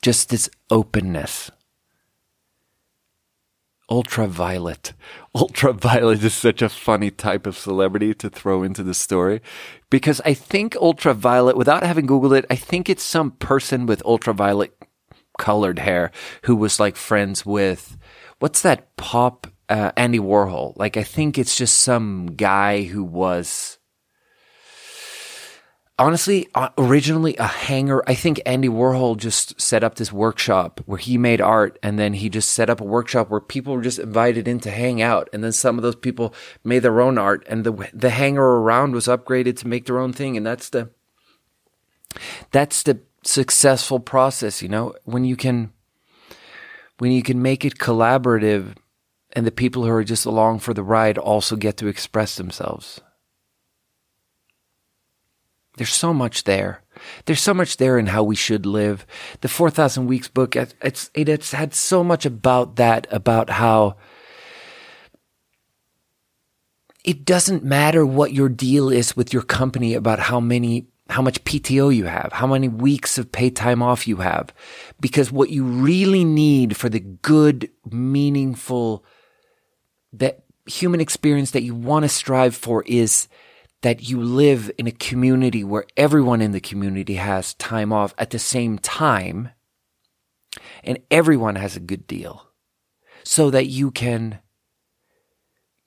Just this openness. Ultraviolet. Ultraviolet is such a funny type of celebrity to throw into the story because I think ultraviolet, without having Googled it, I think it's some person with ultraviolet colored hair who was like friends with what's that pop uh, Andy Warhol. Like I think it's just some guy who was honestly, uh, originally a hanger. I think Andy Warhol just set up this workshop where he made art and then he just set up a workshop where people were just invited in to hang out. And then some of those people made their own art and the, the hanger around was upgraded to make their own thing. And that's the, that's the successful process, you know, when you can, when you can make it collaborative and the people who are just along for the ride also get to express themselves. There's so much there. There's so much there in how we should live. The 4,000 Weeks book, it's, it's had so much about that, about how it doesn't matter what your deal is with your company about how many, how much PTO you have, how many weeks of paid time off you have, because what you really need for the good, meaningful, that human experience that you want to strive for is that you live in a community where everyone in the community has time off at the same time and everyone has a good deal so that you can,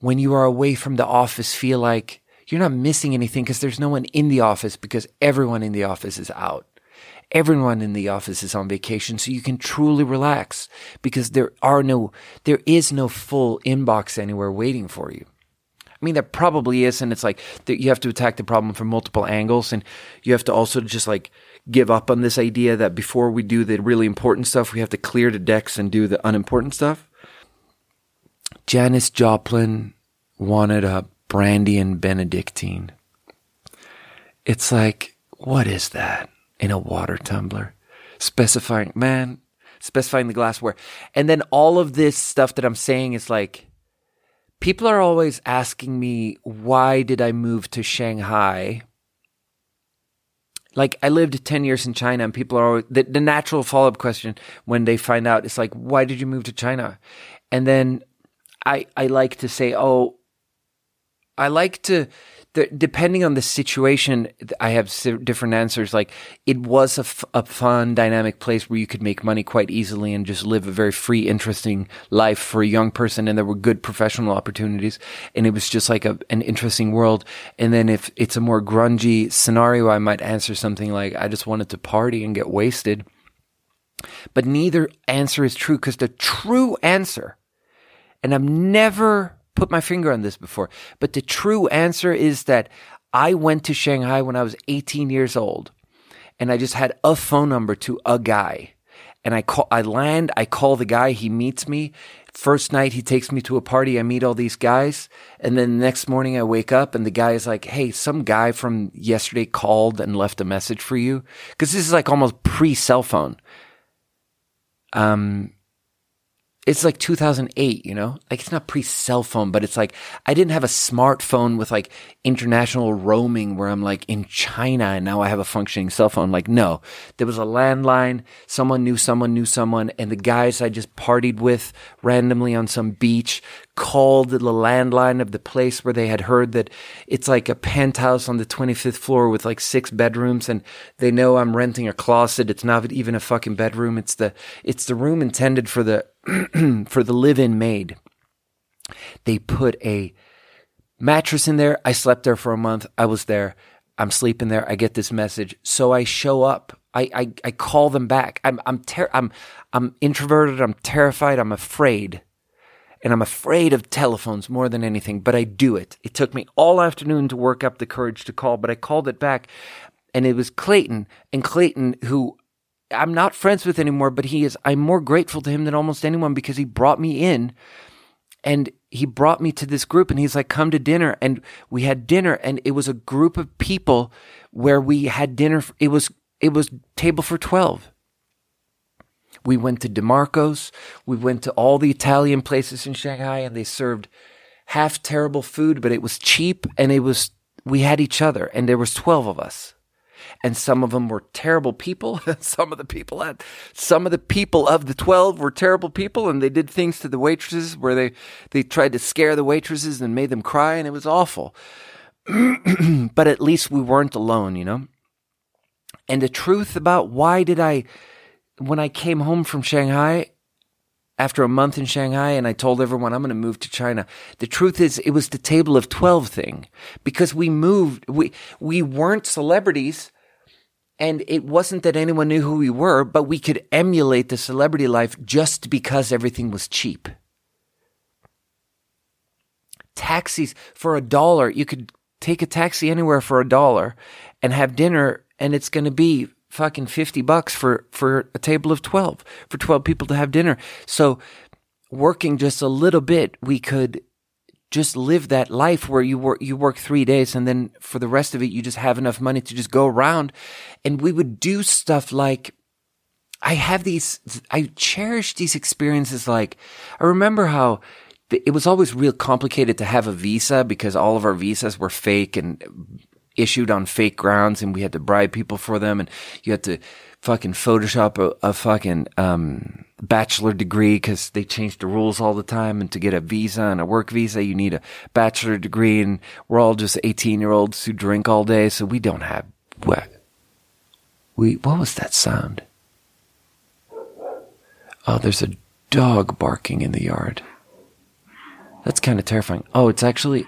when you are away from the office, feel like you're not missing anything because there's no one in the office because everyone in the office is out. Everyone in the office is on vacation, so you can truly relax because there are no, there is no full inbox anywhere waiting for you. I mean, there probably is, and it's like you have to attack the problem from multiple angles, and you have to also just like give up on this idea that before we do the really important stuff, we have to clear the decks and do the unimportant stuff. Janis Joplin wanted a brandy and Benedictine. It's like, what is that in a water tumbler? Specifying, man, specifying the glassware. And then all of this stuff that I'm saying is like, people are always asking me why did I move to Shanghai? Like I lived 10 years in China and people are always, the, the natural follow-up question when they find out is like why did you move to China? And then I I like to say, "Oh, I like to the, depending on the situation, I have different answers. Like it was a, f- a fun, dynamic place where you could make money quite easily and just live a very free, interesting life for a young person. And there were good professional opportunities. And it was just like a, an interesting world. And then if it's a more grungy scenario, I might answer something like, I just wanted to party and get wasted. But neither answer is true because the true answer, and I've never put my finger on this before, but the true answer is that I went to Shanghai when I was 18 years old and I just had a phone number to a guy. And I call, I land, I call the guy, he meets me. First night, he takes me to a party. I meet all these guys. And then the next morning, I wake up and the guy is like, Hey, some guy from yesterday called and left a message for you. Cause this is like almost pre cell phone. Um, it's like 2008, you know? Like it's not pre cell phone, but it's like I didn't have a smartphone with like international roaming where I'm like in China and now I have a functioning cell phone. Like, no, there was a landline. Someone knew someone knew someone. And the guys I just partied with randomly on some beach called the landline of the place where they had heard that it's like a penthouse on the 25th floor with like six bedrooms and they know I'm renting a closet. It's not even a fucking bedroom. It's the, it's the room intended for the, for the live-in maid. They put a mattress in there. I slept there for a month. I was there. I'm sleeping there. I get this message. So I show up. I, I, I call them back. I'm, I'm, ter- I'm, I'm introverted. I'm terrified. I'm afraid and I'm afraid of telephones more than anything, but I do it. It took me all afternoon to work up the courage to call, but I called it back and it was Clayton and Clayton who I'm not friends with anymore, but he is, I'm more grateful to him than almost anyone because he brought me in and he brought me to this group and he's like, come to dinner. And we had dinner and it was a group of people where we had dinner. It was, it was table for 12 we went to DeMarco's. We went to all the Italian places in Shanghai and they served half terrible food, but it was cheap and it was, we had each other and there was 12 of us. and some of them were terrible people. some of the people had, some of the people of the 12 were terrible people and they did things to the waitresses where they, they tried to scare the waitresses and made them cry and it was awful. but at least we weren't alone, you know? And the truth about why did I, when I came home from Shanghai, after a month in Shanghai and I told everyone I'm going to move to China. The truth is it was the table of 12 thing because we moved, we, we weren't celebrities and it wasn't that anyone knew who we were, but we could emulate the celebrity life just because everything was cheap. Taxis for a dollar, you could take a taxi anywhere for a dollar and have dinner and it's going to be fucking 50 bucks for, for a table of 12, for 12 people to have dinner. So working just a little bit, we could just live that life where you work, you work three days and then for the rest of it, you just have enough money to just go around. And we would do stuff like, I have these, I cherish these experiences. Like, I remember how it was always real complicated to have a visa because all of our visas were fake and issued on fake grounds and we had to bribe people for them and you had to fucking Photoshop a, a fucking, um, bachelor degree because they changed the rules all the time. And to get a visa and a work visa, you need a bachelor degree. And we're all just 18 year olds who drink all day. So we don't have what? We, what was that sound? Oh, there's a dog barking in the yard. That's kind of terrifying. Oh, it's actually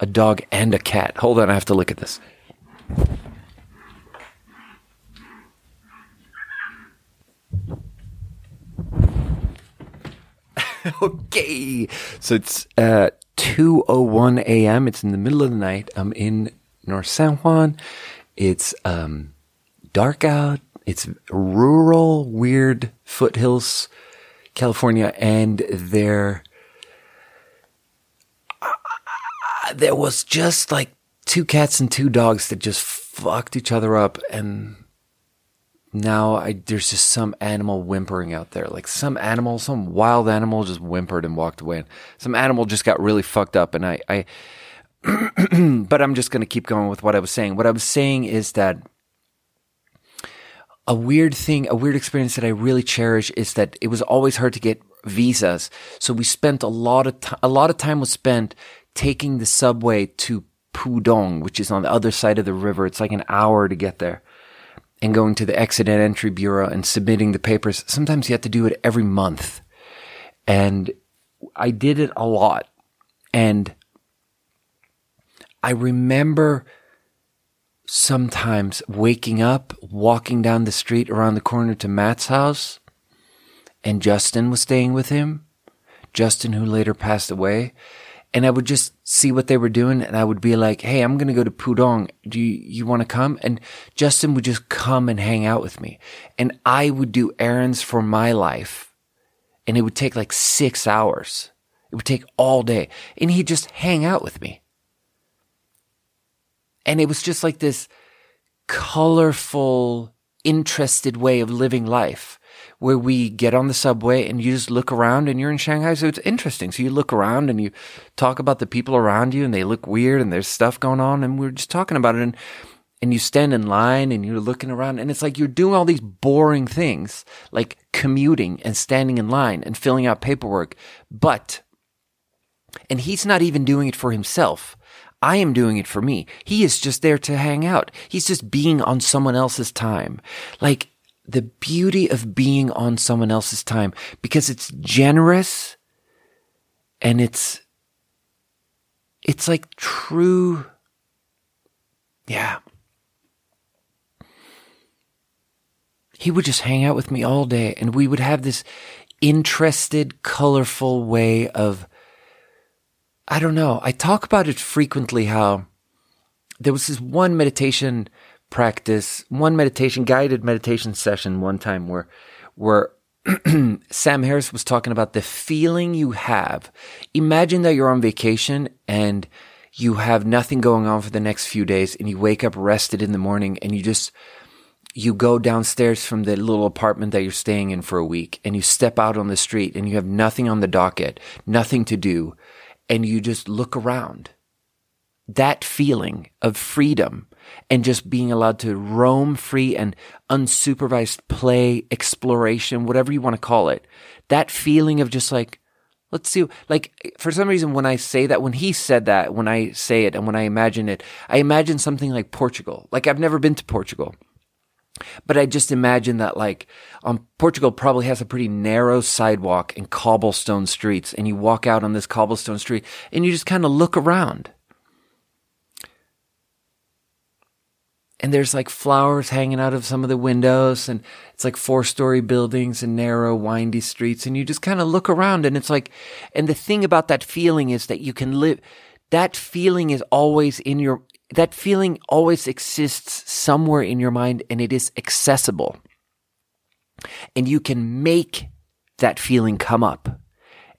a dog and a cat. Hold on, I have to look at this. okay, so it's uh, 2:01 a.m. It's in the middle of the night. I'm in North San Juan. It's um, dark out. It's rural, weird foothills, California, and there there was just like two cats and two dogs that just fucked each other up and now I, there's just some animal whimpering out there. Like some animal, some wild animal just whimpered and walked away. And some animal just got really fucked up. And I, I but I'm just going to keep going with what I was saying. What I was saying is that a weird thing, a weird experience that I really cherish is that it was always hard to get visas. So we spent a lot of time, a lot of time was spent taking the subway to Pudong, which is on the other side of the river. It's like an hour to get there and going to the exit and entry bureau and submitting the papers. Sometimes you have to do it every month. And I did it a lot. And I remember sometimes waking up, walking down the street around the corner to Matt's house, and Justin was staying with him. Justin, who later passed away and I would just see what they were doing and I would be like, Hey, I'm going to go to Pudong. Do you, you want to come? And Justin would just come and hang out with me and I would do errands for my life and it would take like six hours. It would take all day and he'd just hang out with me. And it was just like this colorful, interested way of living life where we get on the subway and you just look around and you're in Shanghai. So it's interesting. So you look around and you talk about the people around you and they look weird and there's stuff going on. And we're just talking about it. And, and you stand in line and you're looking around and it's like you're doing all these boring things like commuting and standing in line and filling out paperwork. But, and he's not even doing it for himself. I am doing it for me. He is just there to hang out. He's just being on someone else's time. Like, the beauty of being on someone else's time because it's generous and it's it's like true yeah. He would just hang out with me all day and we would have this interested colorful way of i don't know. I talk about it frequently how there was this one meditation practice one meditation guided meditation session one time where where Sam Harris was talking about the feeling you have. Imagine that you're on vacation and you have nothing going on for the next few days and you wake up rested in the morning and you just you go downstairs from the little apartment that you're staying in for a week and you step out on the street and you have nothing on the docket, nothing to do, and you just look around. That feeling of freedom and just being allowed to roam free and unsupervised play, exploration, whatever you want to call it. That feeling of just like, let's see, like for some reason, when I say that, when he said that, when I say it and when I imagine it, I imagine something like Portugal. Like I've never been to Portugal. But I just imagine that like um, Portugal probably has a pretty narrow sidewalk and cobblestone streets and you walk out on this cobblestone street and you just kind of look around and there's like flowers hanging out of some of the windows and it's like four story buildings and narrow windy streets and you just kind of look around and it's like and the thing about that feeling is that you can live that feeling is always in your that feeling always exists somewhere in your mind and it is accessible. And you can make that feeling come up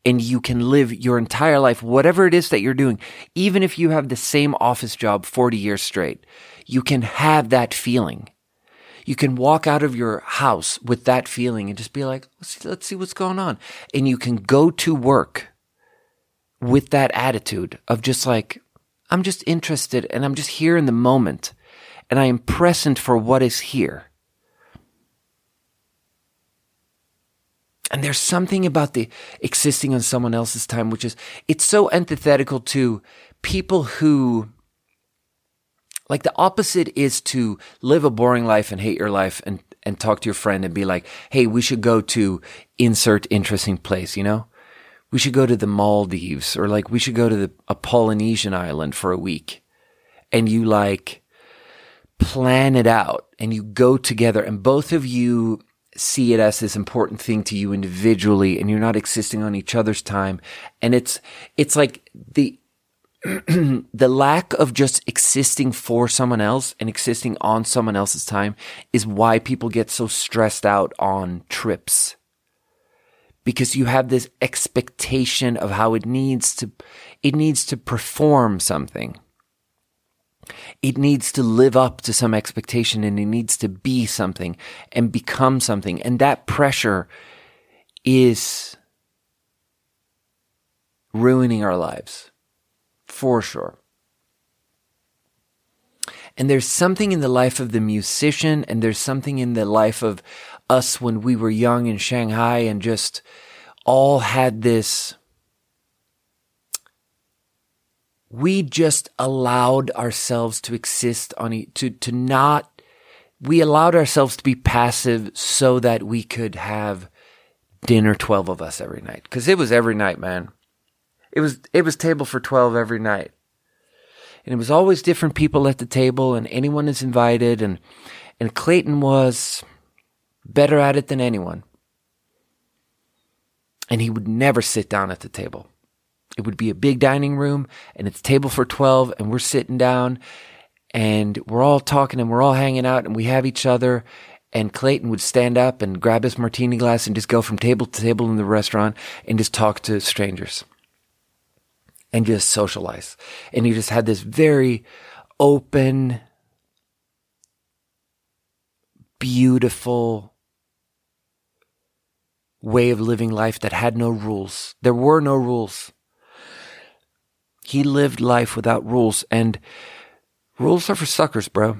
and you can live your entire life, whatever it is that you're doing, even if you have the same office job 40 years straight, you can have that feeling. You can walk out of your house with that feeling and just be like, let's see, let's see what's going on. And you can go to work with that attitude of just like, I'm just interested and I'm just here in the moment and I am present for what is here. And there's something about the existing on someone else's time, which is, it's so antithetical to people who like the opposite is to live a boring life and hate your life and, and talk to your friend and be like, Hey, we should go to insert interesting place, you know? We should go to the Maldives or like we should go to the, a Polynesian island for a week. And you like plan it out and you go together and both of you see it as this important thing to you individually and you're not existing on each other's time. And it's, it's like the, the lack of just existing for someone else and existing on someone else's time is why people get so stressed out on trips. Because you have this expectation of how it needs to, it needs to perform something. It needs to live up to some expectation and it needs to be something and become something. And that pressure is ruining our lives for sure. And there's something in the life of the musician, and there's something in the life of us when we were young in Shanghai and just all had this. We just allowed ourselves to exist on, e- to, to not, we allowed ourselves to be passive so that we could have dinner 12 of us every night. Cause it was every night, man. It was it was table for 12 every night. And it was always different people at the table and anyone is invited and and Clayton was better at it than anyone. And he would never sit down at the table. It would be a big dining room and it's table for 12 and we're sitting down and we're all talking and we're all hanging out and we have each other and Clayton would stand up and grab his martini glass and just go from table to table in the restaurant and just talk to strangers and just socialize. And he just had this very open, beautiful way of living life that had no rules. There were no rules. He lived life without rules, and rules are for suckers, bro.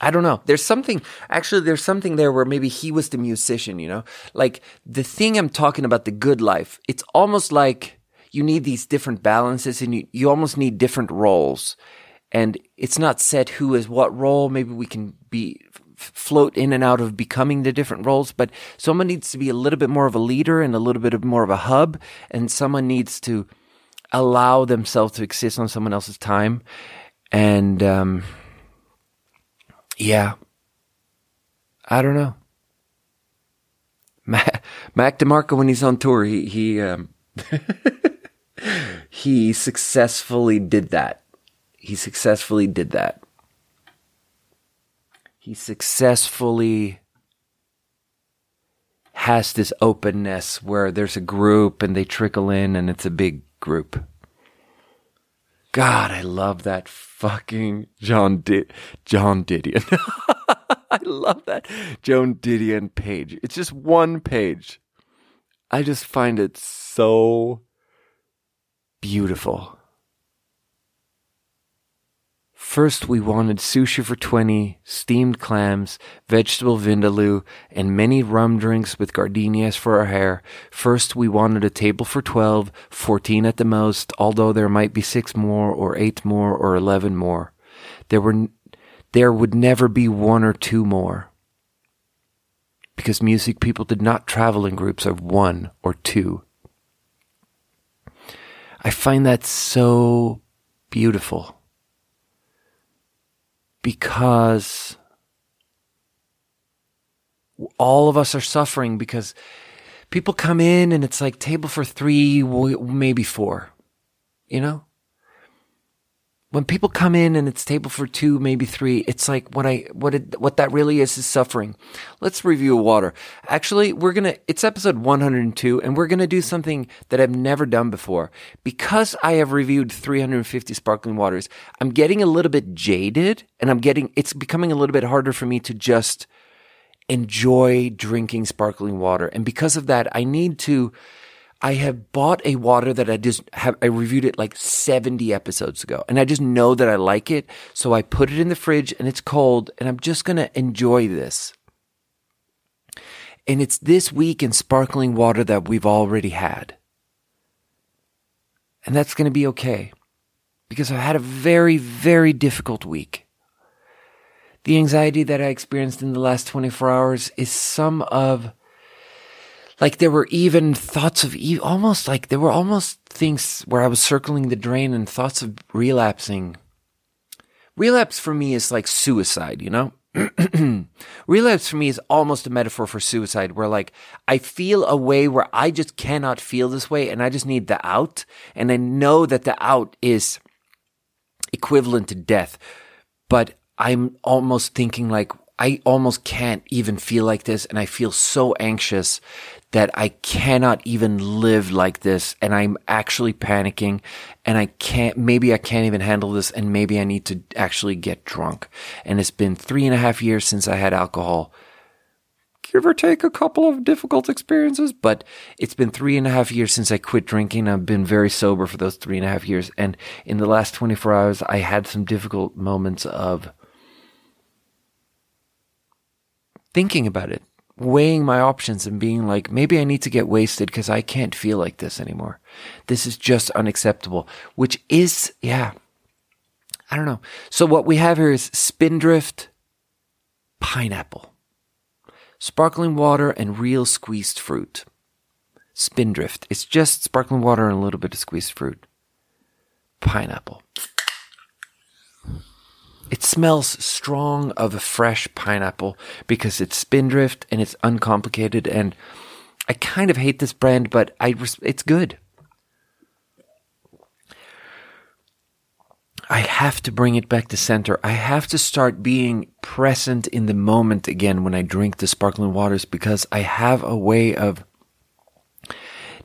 I don't know. There's something, actually, there's something there where maybe he was the musician, you know? Like the thing I'm talking about, the good life, it's almost like you need these different balances and you, you almost need different roles. And it's not set who is what role. Maybe we can be, float in and out of becoming the different roles, but someone needs to be a little bit more of a leader and a little bit of more of a hub. And someone needs to allow themselves to exist on someone else's time. And, um, yeah. I don't know. Mac, Mac DeMarco, when he's on tour, he, he, um, he successfully did that. He successfully did that. He successfully has this openness where there's a group and they trickle in and it's a big group. God, I love that fucking John Di- John Didion. I love that Joan Didion page. It's just one page. I just find it so beautiful. First, we wanted sushi for 20, steamed clams, vegetable vindaloo, and many rum drinks with gardenias for our hair. First, we wanted a table for 12, 14 at the most, although there might be six more, or eight more, or 11 more. There were, there would never be one or two more. Because music people did not travel in groups of one or two. I find that so beautiful because all of us are suffering because people come in and it's like table for three, maybe four, you know? When people come in and it's table for two, maybe three, it's like what I, what it, what that really is is suffering. Let's review water. Actually, we're to, it's episode 102 and we're to do something that I've never done before. Because I have reviewed 350 sparkling waters, I'm getting a little bit jaded and I'm getting, it's becoming a little bit harder for me to just enjoy drinking sparkling water. And because of that, I need to, I have bought a water that I just have, I reviewed it like 70 episodes ago and I just know that I like it. So I put it in the fridge and it's cold and I'm just going to enjoy this. And it's this week in sparkling water that we've already had. And that's going to be okay because I've had a very, very difficult week. The anxiety that I experienced in the last 24 hours is some of like there were even thoughts of almost like there were almost things where I was circling the drain and thoughts of relapsing. Relapse for me is like suicide, you know? relapse for me is almost a metaphor for suicide where like I feel a way where I just cannot feel this way and I just need the out and I know that the out is equivalent to death but I'm almost thinking like I almost can't even feel like this and I feel so anxious that I cannot even live like this and I'm actually panicking and I can't, maybe I can't even handle this and maybe I need to actually get drunk. And it's been three and a half years since I had alcohol. Give or take a couple of difficult experiences, but it's been three and a half years since I quit drinking. I've been very sober for those three and a half years. And in the last 24 hours, I had some difficult moments of thinking about it weighing my options and being like, maybe I need to get wasted because I can't feel like this anymore. This is just unacceptable, which is, yeah, I don't know. So what we have here is Spindrift pineapple, sparkling water, and real squeezed fruit. Spindrift. It's just sparkling water and a little bit of squeezed fruit. Pineapple. It smells strong of a fresh pineapple because it's spindrift and it's uncomplicated. And I kind of hate this brand, but I it's good. I have to bring it back to center. I have to start being present in the moment again when I drink the sparkling waters because I have a way of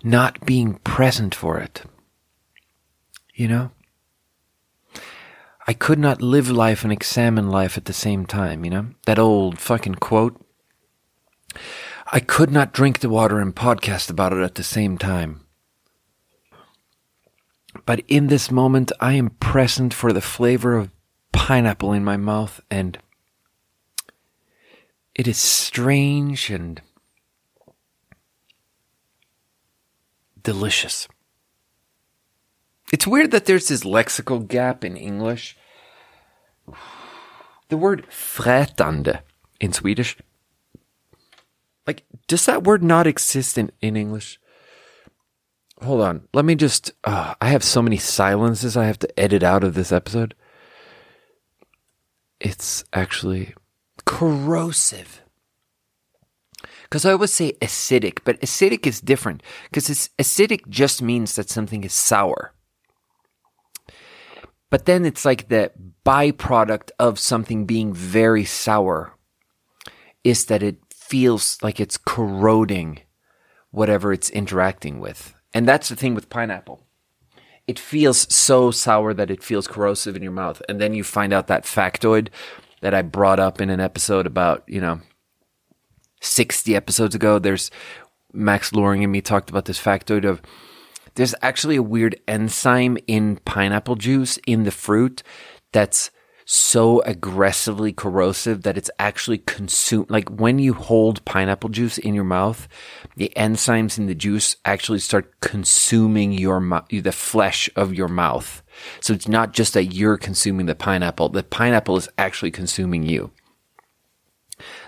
not being present for it. You know? I could not live life and examine life at the same time, you know? That old fucking quote. I could not drink the water and podcast about it at the same time. But in this moment, I am present for the flavor of pineapple in my mouth, and it is strange and delicious. It's weird that there's this lexical gap in English. The word frätande in Swedish. Like, does that word not exist in, in English? Hold on. Let me just. Uh, I have so many silences I have to edit out of this episode. It's actually corrosive. Because I always say acidic, but acidic is different. Because acidic just means that something is sour. But then it's like the byproduct of something being very sour is that it feels like it's corroding whatever it's interacting with. And that's the thing with pineapple. It feels so sour that it feels corrosive in your mouth. And then you find out that factoid that I brought up in an episode about, you know, 60 episodes ago. There's Max Loring and me talked about this factoid of there's actually a weird enzyme in pineapple juice in the fruit that's so aggressively corrosive that it's actually consumed. Like when you hold pineapple juice in your mouth, the enzymes in the juice actually start consuming your mouth, the flesh of your mouth. So it's not just that you're consuming the pineapple. The pineapple is actually consuming you.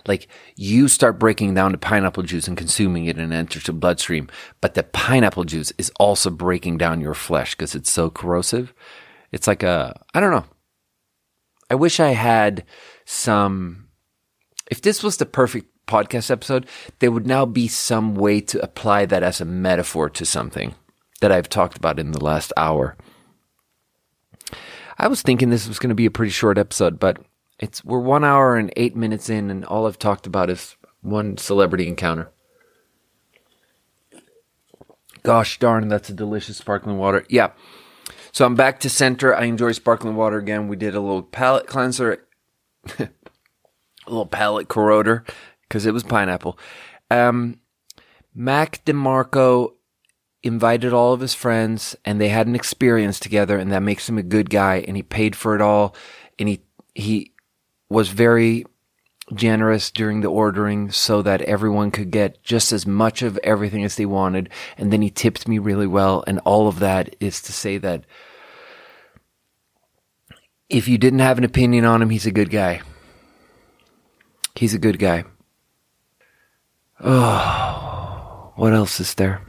Like you start breaking down the pineapple juice and consuming it and enters the bloodstream, but the pineapple juice is also breaking down your flesh because it's so corrosive. It's like a, I don't know. I wish I had some, if this was the perfect podcast episode, there would now be some way to apply that as a metaphor to something that I've talked about in the last hour. I was thinking this was going to be a pretty short episode, but it's we're one hour and eight minutes in, and all I've talked about is one celebrity encounter. Gosh darn, that's a delicious sparkling water. Yeah. So I'm back to center. I enjoy sparkling water again. We did a little palate cleanser, a little palate corroder because it was pineapple. Um, Mac DeMarco invited all of his friends and they had an experience together and that makes him a good guy and he paid for it all and he he was very generous during the ordering so that everyone could get just as much of everything as they wanted and then he tipped me really well and all of that is to say that if you didn't have an opinion on him, he's a good guy. He's a good guy. Oh, what else is there?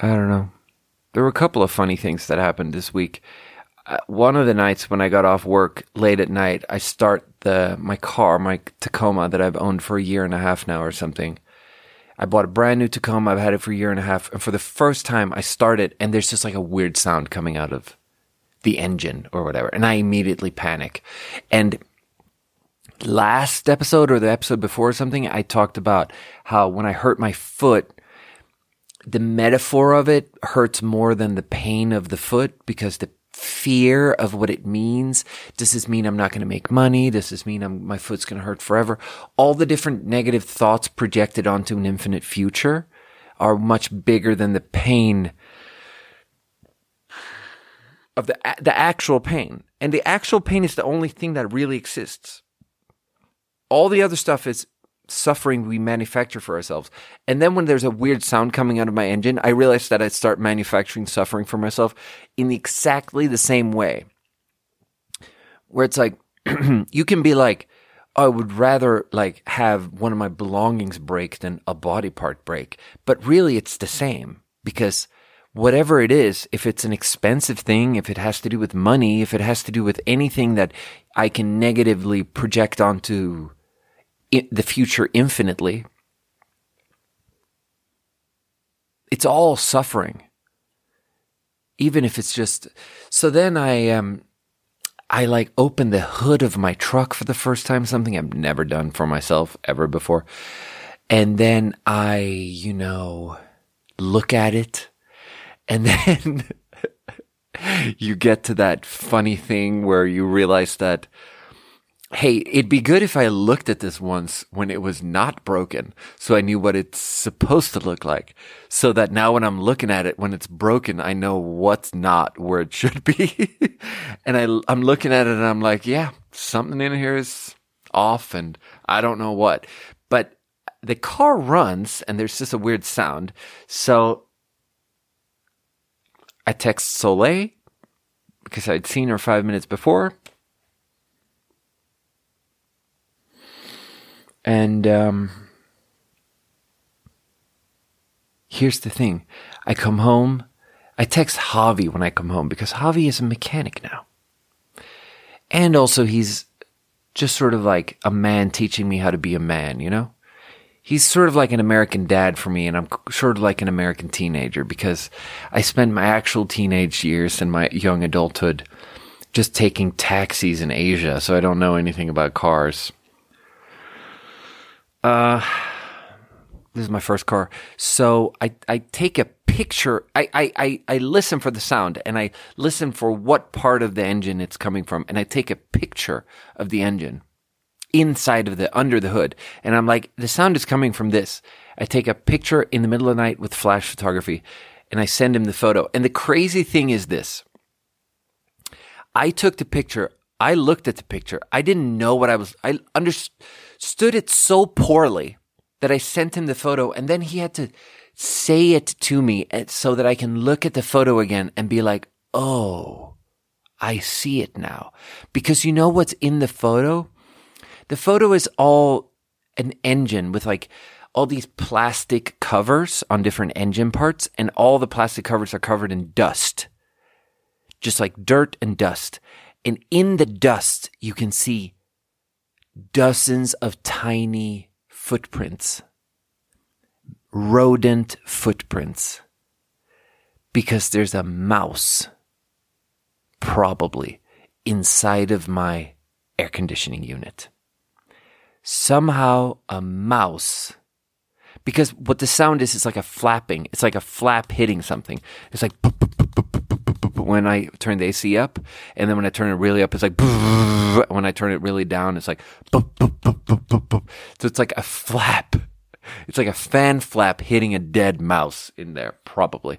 I don't know. There were a couple of funny things that happened this week. One of the nights when I got off work late at night, I start the my car, my Tacoma that I've owned for a year and a half now or something. I bought a brand new Tacoma. I've had it for a year and a half. And for the first time, I start it and there's just like a weird sound coming out of the engine or whatever. And I immediately panic. And last episode or the episode before or something, I talked about how when I hurt my foot, the metaphor of it hurts more than the pain of the foot because the fear of what it means. Does this mean I'm not going to make money? Does this mean I'm, my foot's going to hurt forever? All the different negative thoughts projected onto an infinite future are much bigger than the pain of the, the actual pain. And the actual pain is the only thing that really exists. All the other stuff is suffering we manufacture for ourselves. And then when there's a weird sound coming out of my engine, I realize that I start manufacturing suffering for myself in exactly the same way. Where it's like, you can be like, oh, I would rather like have one of my belongings break than a body part break. But really it's the same because whatever it is, if it's an expensive thing, if it has to do with money, if it has to do with anything that I can negatively project onto the future infinitely. It's all suffering. Even if it's just so then I um I like open the hood of my truck for the first time, something I've never done for myself ever before. And then I, you know, look at it and then you get to that funny thing where you realize that hey, it'd be good if I looked at this once when it was not broken so I knew what it's supposed to look like. So that now when I'm looking at it, when it's broken, I know what's not where it should be. and I, I'm looking at it and I'm like, yeah, something in here is off and I don't know what. But the car runs and there's just a weird sound. So I text Soleil because I'd seen her five minutes before And um, here's the thing I come home, I text Javi when I come home because Javi is a mechanic now. And also, he's just sort of like a man teaching me how to be a man, you know? He's sort of like an American dad for me, and I'm sort of like an American teenager because I spent my actual teenage years and my young adulthood just taking taxis in Asia, so I don't know anything about cars. Uh, this is my first car. So I, I take a picture. I, I, I, I listen for the sound and I listen for what part of the engine it's coming from. And I take a picture of the engine inside of the, under the hood. And I'm like, the sound is coming from this. I take a picture in the middle of the night with flash photography and I send him the photo. And the crazy thing is this. I took the picture. I looked at the picture. I didn't know what I was, I understood it so poorly that I sent him the photo and then he had to say it to me eh, so that I can look at the photo again and be like, oh, I see it now. Because you know what's in the photo? The photo is all an engine with like all these plastic covers on different engine parts, and all the plastic covers are covered in dust. Just like dirt and dust. And in the dust, you can see dozens of tiny footprints rodent footprints because there's a mouse probably inside of my air conditioning unit. Somehow a mouse because what the sound is is like a flapping. It's like a flap hitting something. It's like when I turn the AC up, and then when I turn it really up, it's like when I turn it really down, it's like so it's like a flap it's like a fan flap hitting a dead mouse in there, probably.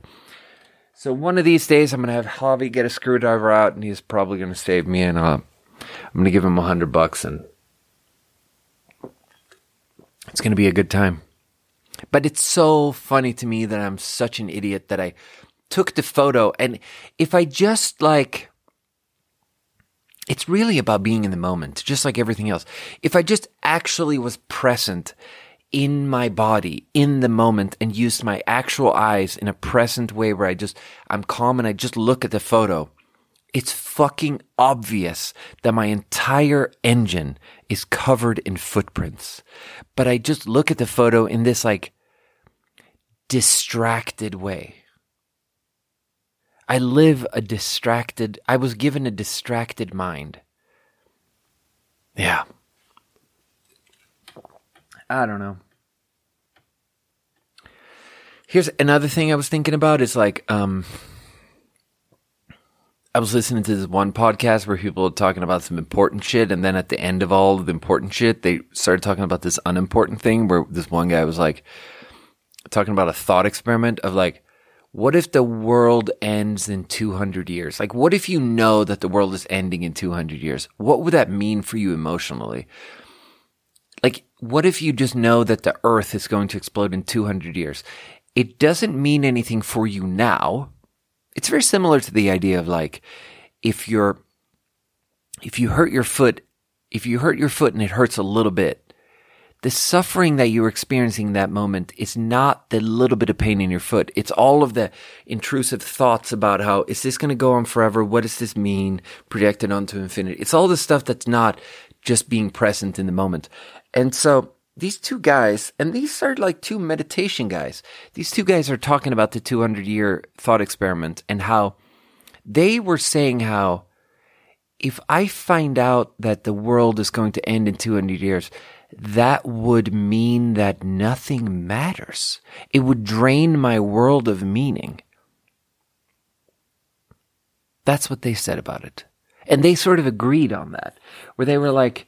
So one of these days, I'm gonna have Javi get a screwdriver out, and he's probably gonna save me, and uh, I'm gonna give him a hundred bucks, and it's gonna be a good time. But it's so funny to me that I'm such an idiot that I took the photo, and if I just like it's really about being in the moment, just like everything else. If I just actually was present in my body in the moment and used my actual eyes in a present way where I just, I'm calm and I just look at the photo, it's fucking obvious that my entire engine is covered in footprints. But I just look at the photo in this like distracted way. I live a distracted, I was given a distracted mind. Yeah. I don't know. Here's another thing I was thinking about is like, um, I was listening to this one podcast where people were talking about some important shit, and then at the end of all the important shit, they started talking about this unimportant thing where this one guy was like talking about a thought experiment of like, what if the world ends in 200 years? Like, what if you know that the world is ending in 200 years? What would that mean for you emotionally? Like, what if you just know that the earth is going to explode in 200 years? It doesn't mean anything for you now. It's very similar to the idea of like, if you're, if you hurt your foot, if you hurt your foot and it hurts a little bit, the suffering that you're experiencing in that moment is not the little bit of pain in your foot. It's all of the intrusive thoughts about how is this going to go on forever? What does this mean? Projected onto infinity. It's all the stuff that's not just being present in the moment. And so these two guys, and these are like two meditation guys. These two guys are talking about the 200 year thought experiment and how they were saying how if I find out that the world is going to end in 200 years, that would mean that nothing matters. It would drain my world of meaning. That's what they said about it. And they sort of agreed on that, where they were like,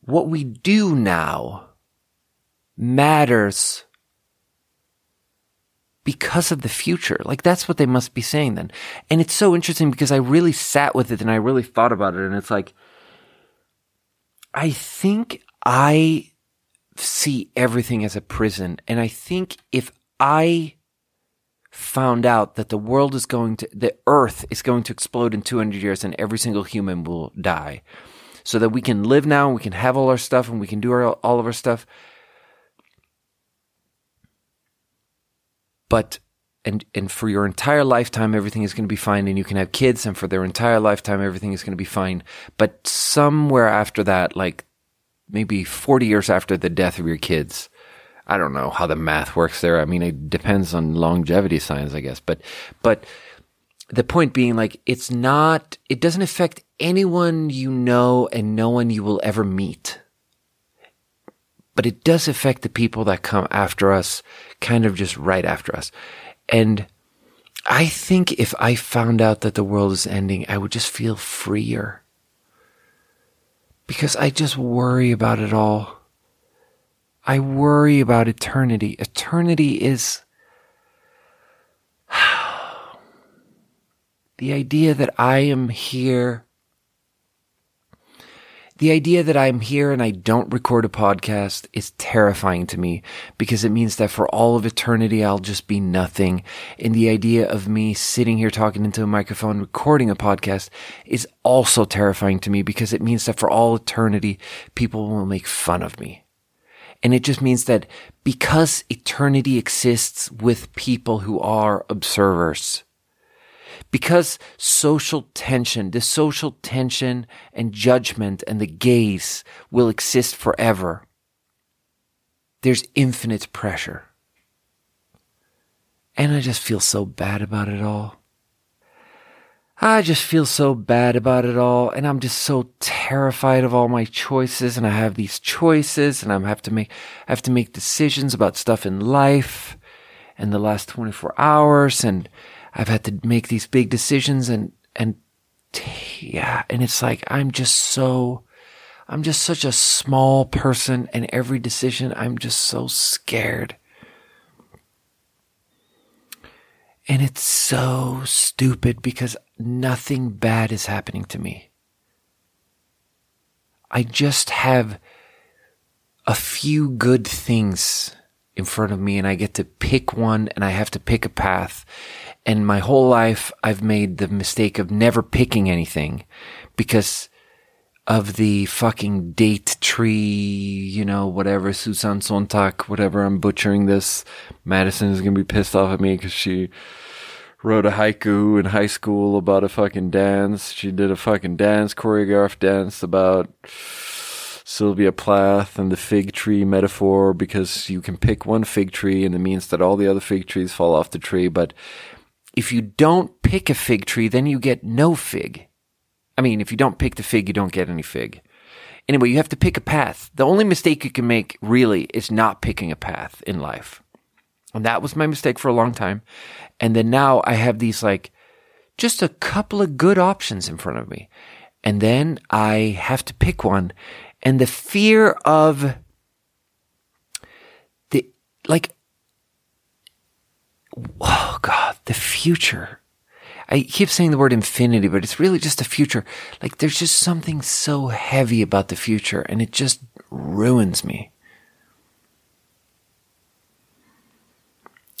what we do now matters because of the future. Like that's what they must be saying then. And it's so interesting because I really sat with it and I really thought about it. And it's like, I think I see everything as a prison. And I think if I found out that the world is going to, the earth is going to explode in 200 years and every single human will die, so that we can live now and we can have all our stuff and we can do our, all of our stuff. But and and for your entire lifetime everything is going to be fine and you can have kids and for their entire lifetime everything is going to be fine. But somewhere after that like maybe 40 years after the death of your kids, I don't know how the math works there. I mean, it depends on longevity science, I guess. But, but the point being like it's not it doesn't affect anyone you know and no one you will ever meet but it does affect the people that come after us kind of just right after us and i think if i found out that the world is ending i would just feel freer because i just worry about it all. I worry about eternity. Eternity is The idea that I am here the idea that I'm here and I don't record a podcast is terrifying to me because it means that for all of eternity, I'll just be nothing. And the idea of me sitting here talking into a microphone, recording a podcast is also terrifying to me because it means that for all eternity, people will make fun of me. And it just means that because eternity exists with people who are observers, because social tension, the social tension and judgment and the gaze will exist forever. There's infinite pressure. And I just feel so bad about it all. I just feel so bad about it all. And I'm just so terrified of all my choices. And I have these choices and I have to make, I have to make decisions about stuff in life and the last 24 hours. And, I've had to make these big decisions and, and yeah, and it's like, I'm just so, I'm just such a small person and every decision, I'm just so scared. And it's so stupid because nothing bad is happening to me. I just have a few good things in front of me and I get to pick one and I have to pick a path and my whole life, I've made the mistake of never picking anything because of the fucking date tree, you know, whatever, Susan Sontag, whatever. I'm butchering this. Madison is going to be pissed off at me because she wrote a haiku in high school about a fucking dance. She did a fucking dance, choreographed dance about Sylvia Plath and the fig tree metaphor because you can pick one fig tree and it means that all the other fig trees fall off the tree. But if you don't pick a fig tree, then you get no fig. I mean, if you don't pick the fig, you don't get any fig. Anyway, you have to pick a path. The only mistake you can make really is not picking a path in life. And that was my mistake for a long time. And then now I have these like just a couple of good options in front of me. And then I have to pick one. And the fear of the, like, oh God, the future. I keep saying the word infinity, but it's really just the future. Like there's just something so heavy about the future and it just ruins me.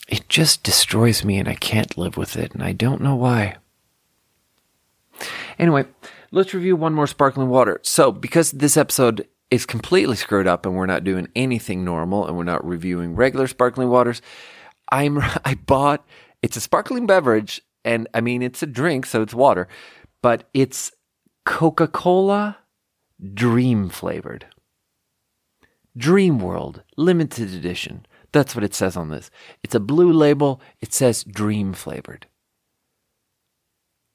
It just destroys me and I can't live with it and I don't know why. Anyway, let's review one more sparkling water. So, because this episode is completely screwed up and we're not doing anything normal and we're not reviewing regular sparkling waters, I'm I bought it's a sparkling beverage and I mean it's a drink so it's water, but it's Coca-Cola dream flavored. Dreamworld limited edition. That's what it says on this. It's a blue label. It says dream flavored.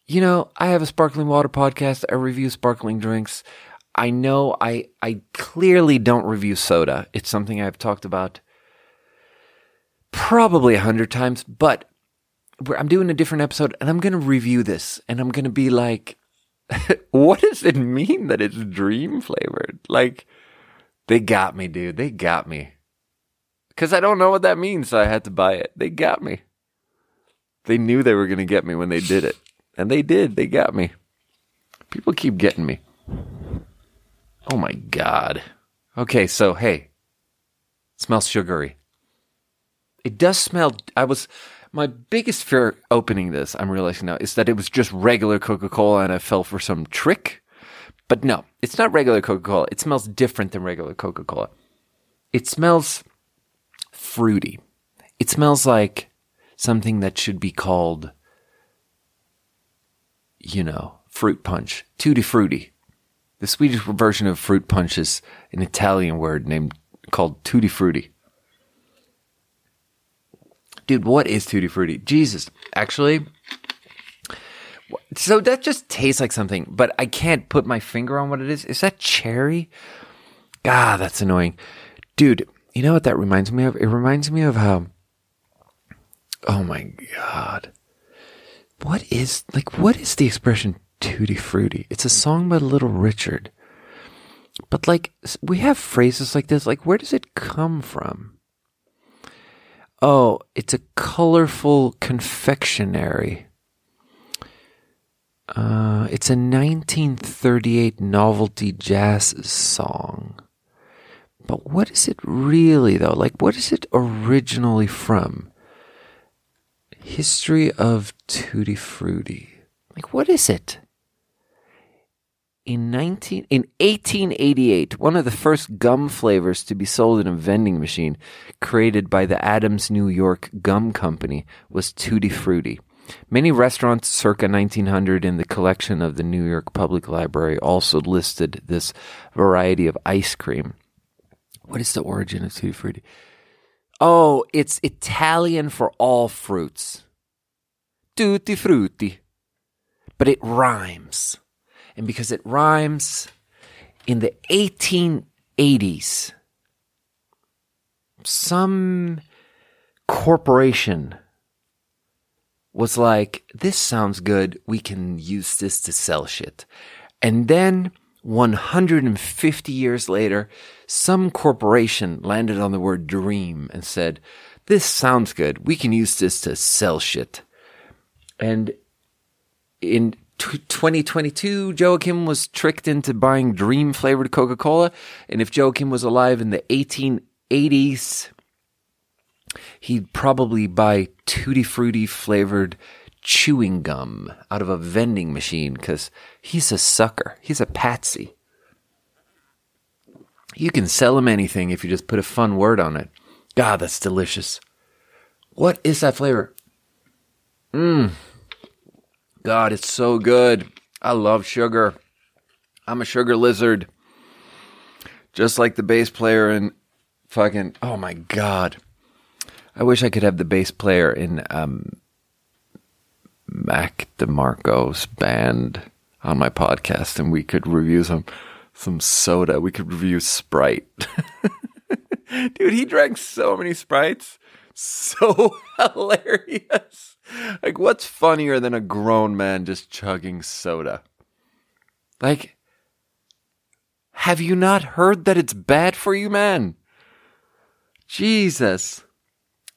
You know, I have a sparkling water podcast. I review sparkling drinks. I know I I clearly don't review soda. It's something I've talked about probably a hundred times, but I'm doing a different episode and I'm going to review this and I'm going to be like, what does it mean that it's dream flavored? Like, they got me, dude. They got me. Cause I don't know what that means. So I had to buy it. They got me. They knew they were going to get me when they did it. And they did. They got me. People keep getting me. Oh my God. Okay. So, hey, smells sugary it does smell. I was my biggest fear opening this. I'm realizing now is that it was just regular Coca Cola, and I fell for some trick. But no, it's not regular Coca Cola. It smells different than regular Coca Cola. It smells fruity. It smells like something that should be called, you know, fruit punch, tutti frutti. The Swedish version of fruit punch is an Italian word named called tutti frutti dude, what is Tutti Frutti? Jesus, actually. So that just tastes like something, but I can't put my finger on what it is. Is that cherry? God, that's annoying. Dude, you know what that reminds me of? It reminds me of how. Oh my God. What is, like, what is the expression tutti frutti? It's a song by Little Richard. But, like, we have phrases like this. Like, where does it come from? Oh, it's a colorful confectionery. Uh, it's a 1938 novelty jazz song. But what is it really, though? Like, what is it originally from? History of Tutti Frutti. Like, what is it? In 19, in 1888, one of the first gum flavors to be sold in a vending machine created by the Adams New York Gum Company was Tutti Frutti. Many restaurants circa 1900 in the collection of the New York Public Library also listed this variety of ice cream. What is the origin of Tutti Frutti? Oh, it's Italian for all fruits. Tutti Frutti. But it rhymes. And because it rhymes, in the 1880s, some corporation was like, this sounds good. We can use this to sell shit. And then 150 years later, some corporation landed on the word dream and said, this sounds good. We can use this to sell shit. And in 2022, Joachim was tricked into buying dream flavored Coca Cola. And if Joachim was alive in the 1880s, he'd probably buy tutti frutti flavored chewing gum out of a vending machine because he's a sucker. He's a patsy. You can sell him anything if you just put a fun word on it. God, that's delicious. What is that flavor? Mmm. God, it's so good. I love sugar. I'm a sugar lizard. Just like the bass player in fucking, oh my God. I wish I could have the bass player in um, Mac DeMarco's band on my podcast and we could review some some soda. We could review Sprite. Dude, he drank so many Sprites. So hilarious. Like, what's funnier than a grown man just chugging soda? Like, have you not heard that it's bad for you, man? Jesus.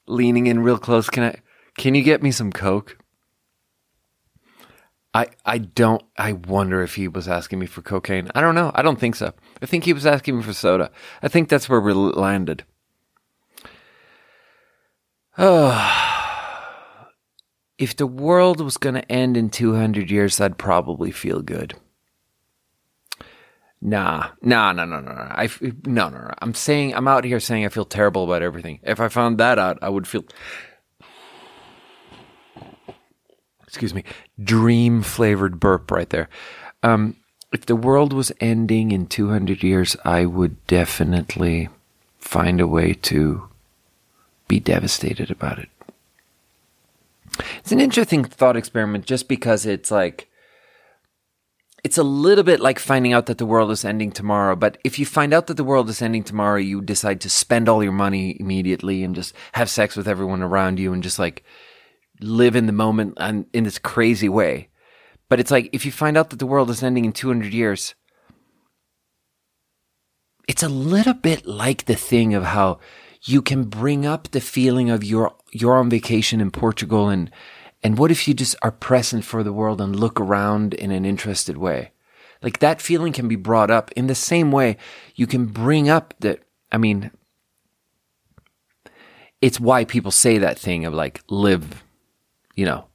Leaning in real close. Can I, can you get me some Coke? I, I don't, I wonder if he was asking me for cocaine. I don't know. I don't think so. I think he was asking me for soda. I think that's where we landed. If the world was going to end in 200 years, I'd probably feel good. Nah, nah, no, no, no, no. I, no, no, no. I'm saying, I'm out here saying I feel terrible about everything. If I found that out, I would feel, excuse me, dream flavored burp right there. Um, if the world was ending in 200 years, I would definitely find a way to be devastated about it. It's an interesting thought experiment just because it's like, it's a little bit like finding out that the world is ending tomorrow. But if you find out that the world is ending tomorrow, you decide to spend all your money immediately and just have sex with everyone around you and just like live in the moment and in this crazy way. But it's like if you find out that the world is ending in 200 years, it's a little bit like the thing of how you can bring up the feeling of you're you're on vacation in Portugal and and what if you just are present for the world and look around in an interested way? Like that feeling can be brought up in the same way you can bring up that I mean it's why people say that thing of like live you know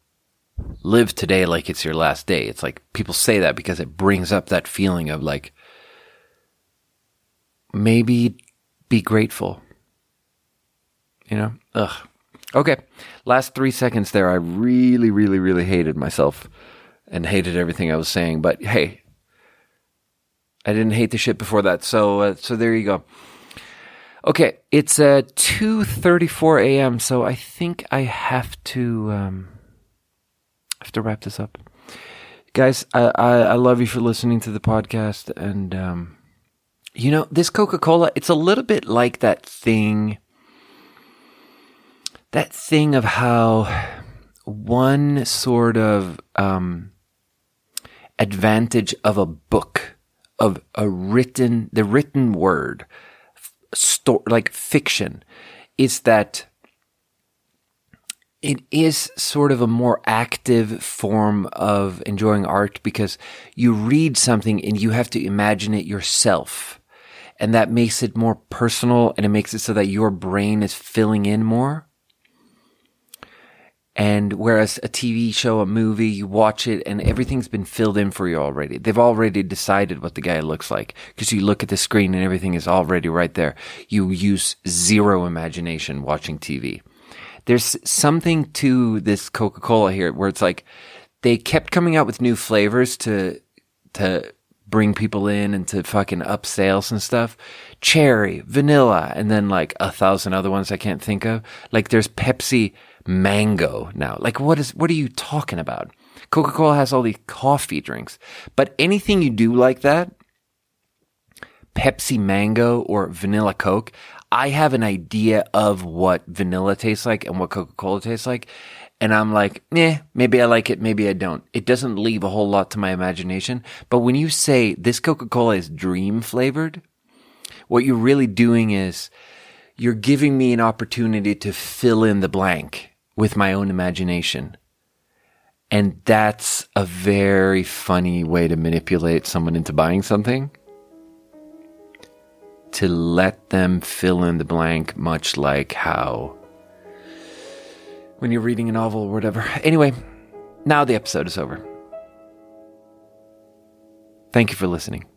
live today like it's your last day. It's like people say that because it brings up that feeling of like maybe be grateful you know? Ugh. Okay. Last three seconds there. I really, really, really hated myself and hated everything I was saying. But hey, I didn't hate the shit before that. So, uh, so there you go. Okay. It's uh, 2.34 a.m. So I think I have to, um, have to wrap this up. Guys, I, I, I love you for listening to the podcast. And, um, you know, this Coca Cola, it's a little bit like that thing that thing of how one sort of um, advantage of a book of a written the written word sto- like fiction is that it is sort of a more active form of enjoying art because you read something and you have to imagine it yourself. And that makes it more personal and it makes it so that your brain is filling in more. And whereas a TV show, a movie, you watch it and everything's been filled in for you already. They've already decided what the guy looks like because you look at the screen and everything is already right there. You use zero imagination watching TV. There's something to this Coca-Cola here where it's like they kept coming out with new flavors to, to bring people in and to fucking up sales and stuff. Cherry, vanilla, and then like a thousand other ones I can't think of. Like there's Pepsi mango now. Like what is, what are you talking about? Coca-Cola has all these coffee drinks, but anything you do like that, Pepsi mango or vanilla Coke, I have an idea of what vanilla tastes like and what Coca-Cola tastes like. And I'm like, eh, maybe I like it, maybe I don't. It doesn't leave a whole lot to my imagination. But when you say this Coca-Cola is dream flavored, what you're really doing is you're giving me an opportunity to fill in the blank with my own imagination. And that's a very funny way to manipulate someone into buying something. To let them fill in the blank, much like how when you're reading a novel or whatever. Anyway, now the episode is over. Thank you for listening.